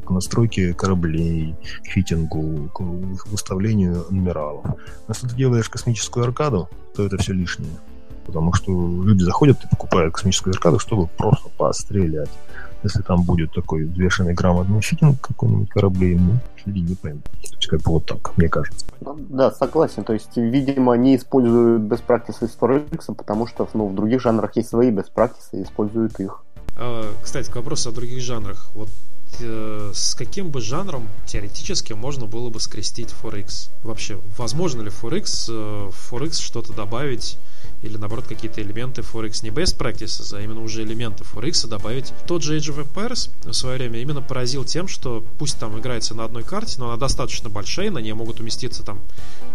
к настройке кораблей, к фитингу, к выставлению номералов. Но если ты делаешь космическую аркаду, то это все лишнее. Потому что люди заходят и покупают космическую аркаду, чтобы просто пострелять. Если там будет такой взвешенный грамотный фитинг какой-нибудь кораблей, ну, люди не поймут. То есть как бы вот так, мне кажется.
Ну, да, согласен. То есть, видимо, они используют best practices из Forex, потому что ну, в других жанрах есть свои best practices и используют их.
А, кстати, к вопросу о других жанрах. Вот э, с каким бы жанром теоретически можно было бы скрестить Forex? Вообще, возможно ли Forex, э, Forex что-то добавить или наоборот какие-то элементы Forex не best practices, а именно уже элементы Forex добавить. Тот же Age of Empires в свое время именно поразил тем, что пусть там играется на одной карте, но она достаточно большая, на ней могут уместиться там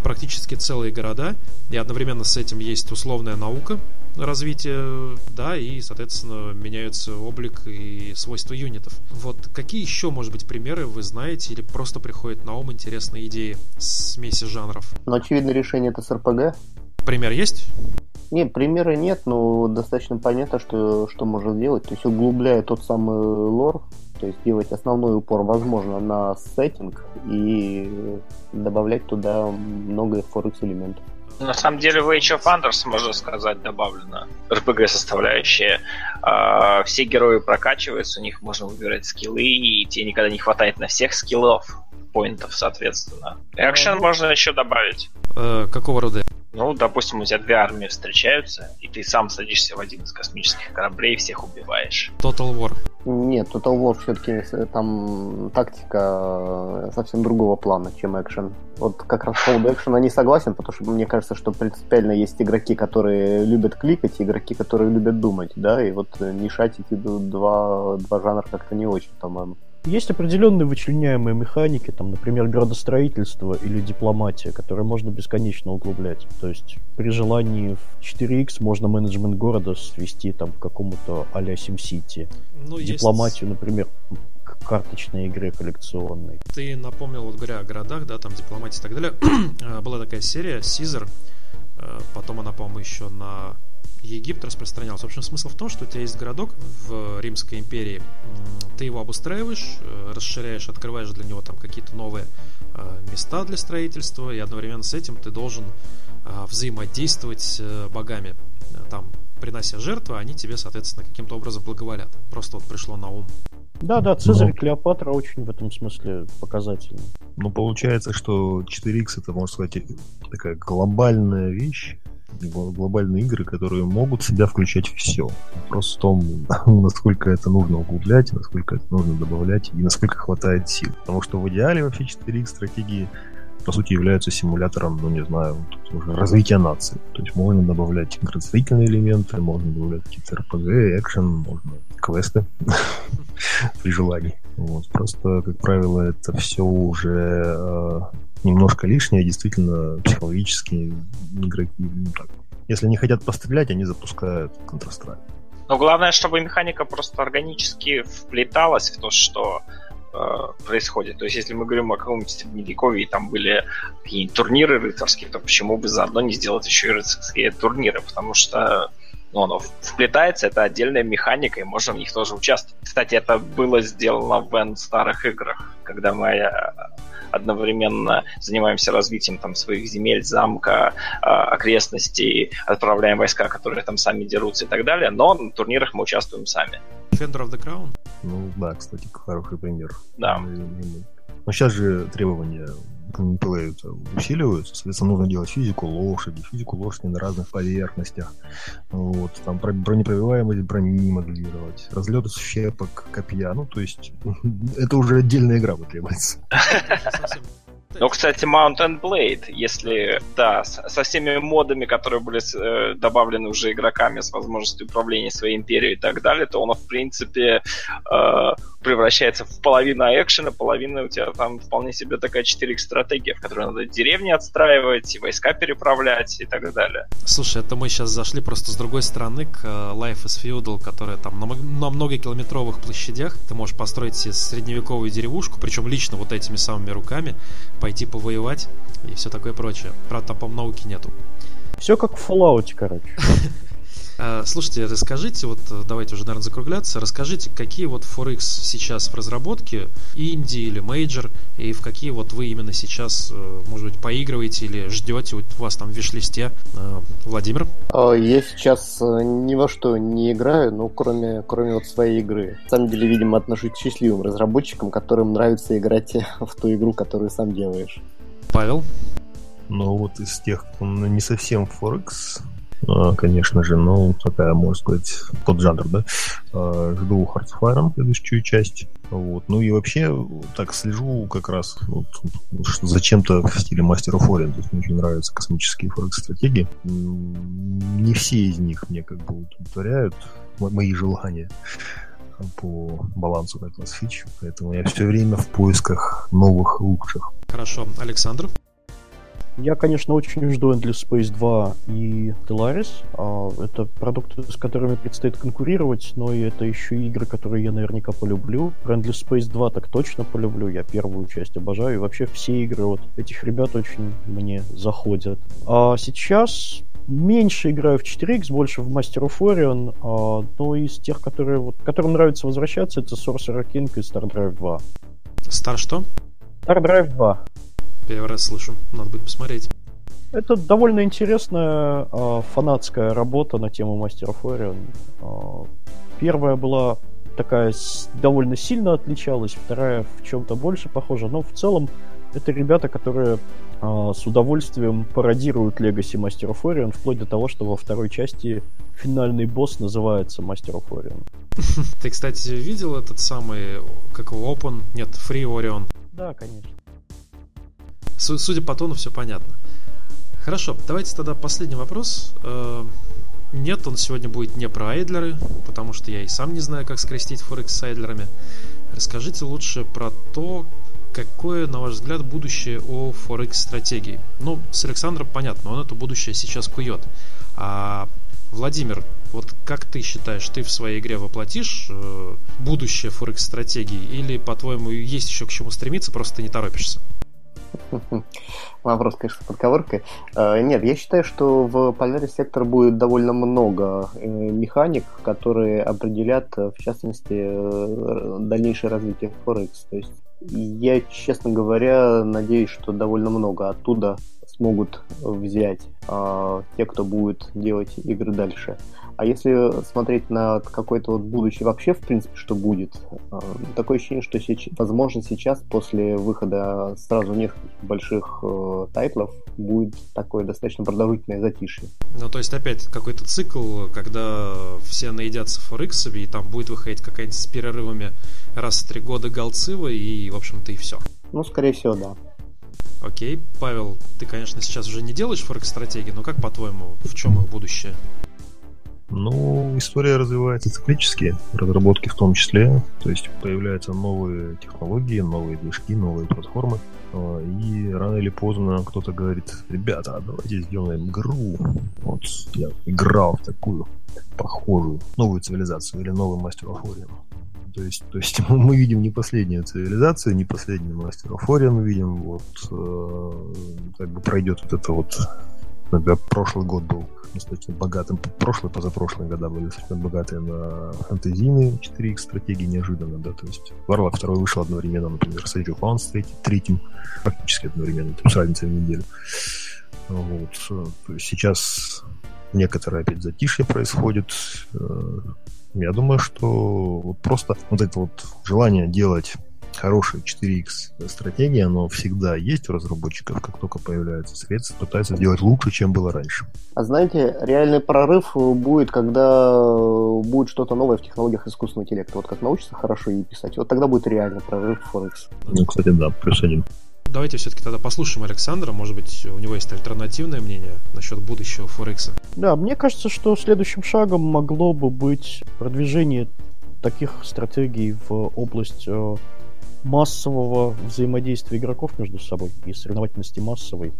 практически целые города, и одновременно с этим есть условная наука, развитие, да, и, соответственно, меняется облик и свойства юнитов. Вот какие еще, может быть, примеры вы знаете или просто приходят на ум интересные идеи смеси жанров?
Ну, очевидно, решение это с РПГ.
Пример есть?
Нет, примера нет, но достаточно понятно, что, что можно сделать. То есть углубляя тот самый лор, то есть делать основной упор, возможно, на сеттинг и добавлять туда много Forex элементов.
На самом деле в Age of Wonders, можно сказать, добавлена RPG составляющая. Все герои прокачиваются, у них можно выбирать скиллы, и тебе никогда не хватает на всех скиллов, поинтов, соответственно. Экшен можно еще добавить.
Э, какого рода
ну, допустим, у тебя две армии встречаются, и ты сам садишься в один из космических кораблей и всех убиваешь.
Total War.
Нет, Total War все-таки там тактика э, совсем другого плана, чем экшен. Вот как раз по поводу экшена не согласен, потому что мне кажется, что принципиально есть игроки, которые любят кликать, и игроки, которые любят думать, да, и вот э, мешать эти два, два жанра как-то не очень, по-моему.
Есть определенные вычленяемые механики, там, например, градостроительство или дипломатия, которые можно бесконечно углублять. То есть при желании в 4X можно менеджмент города свести там, к какому-то а-ля SimCity. Ну, Дипломатию, есть... например, к карточной игре коллекционной.
Ты напомнил, вот говоря о городах, да, там дипломатия и так далее. А, была такая серия Caesar, э, потом она, по-моему, еще на Египет распространялся. В общем, смысл в том, что у тебя есть городок в Римской империи, ты его обустраиваешь, э, расширяешь, открываешь для него там какие-то новые э, места для строительства, и одновременно с этим ты должен э, взаимодействовать с богами. Там, принося жертвы, они тебе, соответственно, каким-то образом благоволят. Просто вот пришло на ум.
Да, да, Цезарь и Клеопатра очень в этом смысле показательны.
Ну, получается, что 4X это, можно сказать, такая глобальная вещь, глобальные игры, которые могут в себя включать все. Вопрос в том, насколько это нужно углублять, насколько это нужно добавлять и насколько хватает сил. Потому что в идеале вообще 4X стратегии по сути являются симулятором, ну не знаю, развития нации. То есть можно добавлять градостроительные элементы, можно добавлять какие-то RPG, экшен, можно квесты при желании. Вот. Просто, как правило, это все уже э, немножко лишнее, действительно, психологически игроки, ну, так, если не хотят пострелять, они запускают Counter-Strike.
Но главное, чтобы механика просто органически вплеталась в то, что э, происходит. То есть, если мы говорим о каком-нибудь средневековье, и там были какие-нибудь турниры рыцарские, то почему бы заодно не сделать еще и рыцарские турниры? Потому что ну, оно вплетается, это отдельная механика, и можем в них тоже участвовать. Кстати, это было сделано в старых играх, когда мы э, одновременно занимаемся развитием там своих земель, замка, а, окрестностей, отправляем войска, которые там сами дерутся и так далее, но на турнирах мы участвуем сами.
Defender of the Crown?
Ну да, кстати, хороший пример.
Да.
Но сейчас же требования геймплею усиливаются, соответственно, нужно делать физику лошади, физику лошади на разных поверхностях, вот, там бронепробиваемость брони моделировать, разлет щепок, копья, ну, то есть это уже отдельная игра потребуется.
Ну, кстати, Mountain Blade, если, да, со всеми модами, которые были э, добавлены уже игроками с возможностью управления своей империей и так далее, то он, в принципе, э, превращается в половину экшена, половина у тебя там вполне себе такая 4 стратегия, в которой надо деревни отстраивать, и войска переправлять и так далее.
Слушай, это мы сейчас зашли просто с другой стороны к э, Life is Feudal, которая там на, на многокилометровых площадях ты можешь построить себе средневековую деревушку, причем лично вот этими самыми руками, пойти повоевать и все такое прочее. Правда, там, по науки нету.
Все как в Fallout, короче.
А, слушайте, расскажите, вот э, давайте уже, наверное, закругляться, расскажите, какие вот Forex сейчас в разработке, инди или major, и в какие вот вы именно сейчас, э, может быть, поигрываете или ждете, вот у вас там в виш-листе. Э, Владимир?
А, я сейчас ни во что не играю, ну, кроме, кроме вот своей игры. На самом деле, видимо, отношусь к счастливым разработчикам, которым нравится играть в ту игру, которую сам делаешь.
Павел?
Ну, вот из тех, кто не совсем Forex а, конечно же, ну, такая, можно сказать, тот жанр, да. А, жду Heartsfire, следующую часть. Вот. Ну и вообще, так слежу как раз вот, что зачем-то в стиле Master of Orient. То есть мне очень нравятся космические форекс-стратегии. Не все из них мне как бы удовлетворяют мои желания по балансу как раз фич, поэтому я все время в поисках новых, лучших.
Хорошо. Александр?
Я, конечно, очень жду Endless Space 2 и Stellaris. А, это продукты, с которыми предстоит конкурировать, но и это еще игры, которые я наверняка полюблю. Про Endless Space 2 так точно полюблю. Я первую часть обожаю. И вообще все игры вот этих ребят очень мне заходят. А сейчас меньше играю в 4X, больше в Master of Orion, а, но из тех, которые, вот, которым нравится возвращаться, это Sorcerer King и Star Drive 2.
Star что?
Star Drive 2.
Первый раз слышу. Надо будет посмотреть.
Это довольно интересная э, фанатская работа на тему Мастеров Орион. Э, первая была такая довольно сильно отличалась, вторая в чем-то больше похожа, но в целом это ребята, которые э, с удовольствием пародируют Legacy Master of Orion, вплоть до того, что во второй части финальный босс называется Master of Orion.
Ты, кстати, видел этот самый, как его, Open, нет, Free Orion?
Да, конечно.
Судя по тону, все понятно. Хорошо, давайте тогда последний вопрос. Э, нет, он сегодня будет не про айдлеры, потому что я и сам не знаю, как скрестить Форекс с айдлерами. Расскажите лучше про то, какое, на ваш взгляд, будущее у Форекс стратегии. Ну, с Александром понятно, он это будущее сейчас кует. А Владимир, вот как ты считаешь, ты в своей игре воплотишь э, будущее Форекс стратегии или, по-твоему, есть еще к чему стремиться, просто ты не торопишься?
Вопрос, конечно, подговоркой. Э, нет, я считаю, что в Polaris Sector будет довольно много э, механик, которые определят, э, в частности, дальнейшее развитие Forex. То есть я, честно говоря, надеюсь, что довольно много оттуда смогут взять те, кто будет делать игры дальше. А если смотреть на какое-то вот будущее вообще, в принципе, что будет, э, такое ощущение, что сейчас, возможно сейчас после выхода сразу нескольких больших э, тайтлов будет такое достаточно продолжительное затишье.
Ну, то есть опять какой-то цикл, когда все наедятся форексами, и там будет выходить какая-нибудь с перерывами раз в три года Галцива, и, в общем-то, и все.
Ну, скорее всего, да.
Окей, Павел, ты, конечно, сейчас уже не делаешь форекс-стратегии, но как по-твоему, в чем их будущее?
Ну, история развивается циклически, разработки в том числе. То есть появляются новые технологии, новые движки, новые платформы. А, и рано или поздно кто-то говорит, ребята, давайте сделаем игру. Вот я играл в такую похожую новую цивилизацию или новый мастер Офориан. То есть, то есть мы видим не последнюю цивилизацию, не последний мастер Офориан, мы видим вот э, как бы пройдет вот это вот например, прошлый год был достаточно богатым. Прошлый, позапрошлые года были достаточно богатые на фэнтезийные 4X стратегии неожиданно, да, то есть Warlock 2 вышел одновременно, например, с Age of Empires третьим, практически одновременно, то есть разница в неделю. Вот. Сейчас некоторое опять затишье происходит. Э, я думаю, что вот просто вот это вот желание делать хорошая 4X стратегия, оно всегда есть у разработчиков, как только появляются средства, пытаются сделать лучше, чем было раньше.
А знаете, реальный прорыв будет, когда будет что-то новое в технологиях искусственного интеллекта. Вот как научится хорошо и писать, вот тогда будет реальный прорыв в Forex.
Ну, кстати, да, плюс один.
Давайте все-таки тогда послушаем Александра. Может быть, у него есть альтернативное мнение насчет будущего Форекса.
Да, мне кажется, что следующим шагом могло бы быть продвижение таких стратегий в область э, массового взаимодействия игроков между собой и соревновательности массовой.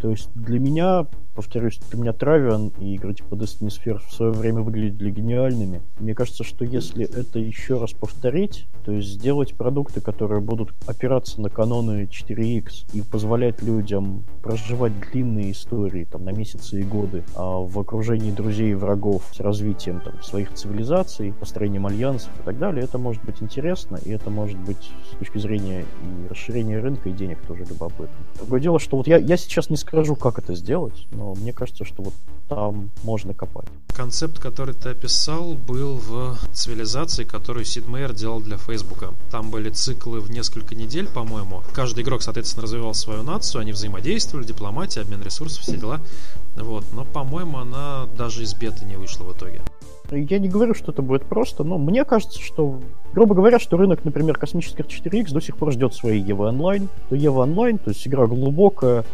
То есть для меня, повторюсь, для меня Травиан и игры типа Destiny Sphere в свое время выглядели гениальными. Мне кажется, что если это еще раз повторить, то есть сделать продукты, которые будут опираться на каноны 4X и позволять людям проживать длинные истории там, на месяцы и годы а в окружении друзей и врагов с развитием там, своих цивилизаций, построением альянсов и так далее, это может быть интересно, и это может быть с точки зрения и расширения рынка, и денег тоже любопытно. Другое дело, что вот я, я сейчас не скажу, как это сделать, но мне кажется, что вот там можно копать.
Концепт, который ты описал, был в цивилизации, которую Сид Мейер делал для Фейсбука. Там были циклы в несколько недель, по-моему. Каждый игрок, соответственно, развивал свою нацию, они взаимодействовали, дипломатия, обмен ресурсов, все дела. Вот. Но, по-моему, она даже из беты не вышла в итоге.
Я не говорю, что это будет просто, но мне кажется, что, грубо говоря, что рынок, например, космических 4X до сих пор ждет своей EVE Online. То EVE Online, то есть игра глубокая,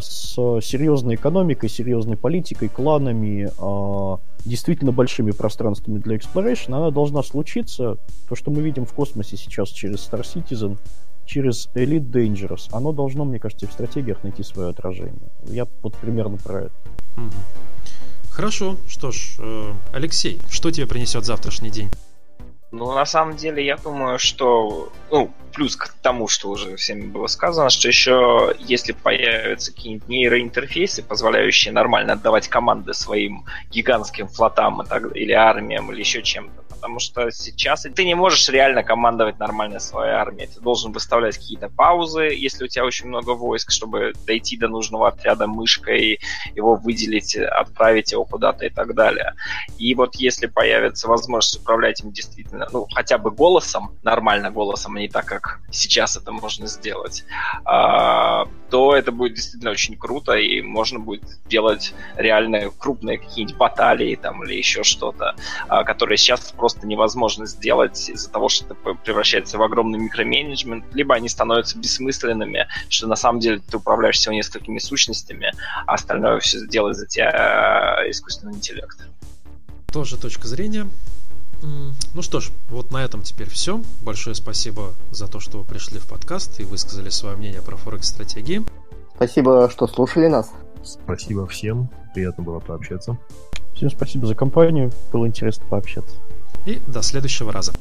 с серьезной экономикой, серьезной политикой, кланами, а, действительно большими пространствами для exploration, она должна случиться. То, что мы видим в космосе сейчас через Star Citizen, через Elite Dangerous, оно должно, мне кажется, в стратегиях найти свое отражение. Я вот примерно про это.
Хорошо, что ж, э, Алексей, что тебе принесет завтрашний день?
Ну, на самом деле, я думаю, что, ну, плюс к тому, что уже всеми было сказано, что еще если появятся какие-нибудь нейроинтерфейсы, позволяющие нормально отдавать команды своим гигантским флотам и так, или армиям, или еще чем-то, потому что сейчас ты не можешь реально командовать нормально своей армией. Ты должен выставлять какие-то паузы, если у тебя очень много войск, чтобы дойти до нужного отряда мышкой, его выделить, отправить его куда-то и так далее. И вот если появится возможность управлять им действительно, ну, хотя бы голосом, нормально голосом, а не так, как сейчас это можно сделать, а, то это будет действительно очень круто, и можно будет делать реальные крупные какие-нибудь баталии там или еще что-то, а, которые сейчас просто просто невозможно сделать из-за того, что это превращается в огромный микроменеджмент, либо они становятся бессмысленными, что на самом деле ты управляешь всего несколькими сущностями, а остальное все делает за тебя э, искусственный интеллект.
Тоже точка зрения. Ну что ж, вот на этом теперь все. Большое спасибо за то, что вы пришли в подкаст и высказали свое мнение про Форекс-стратегии.
Спасибо, что слушали нас.
Спасибо всем. Приятно было пообщаться.
Всем спасибо за компанию. Было интересно пообщаться
и до следующего раза.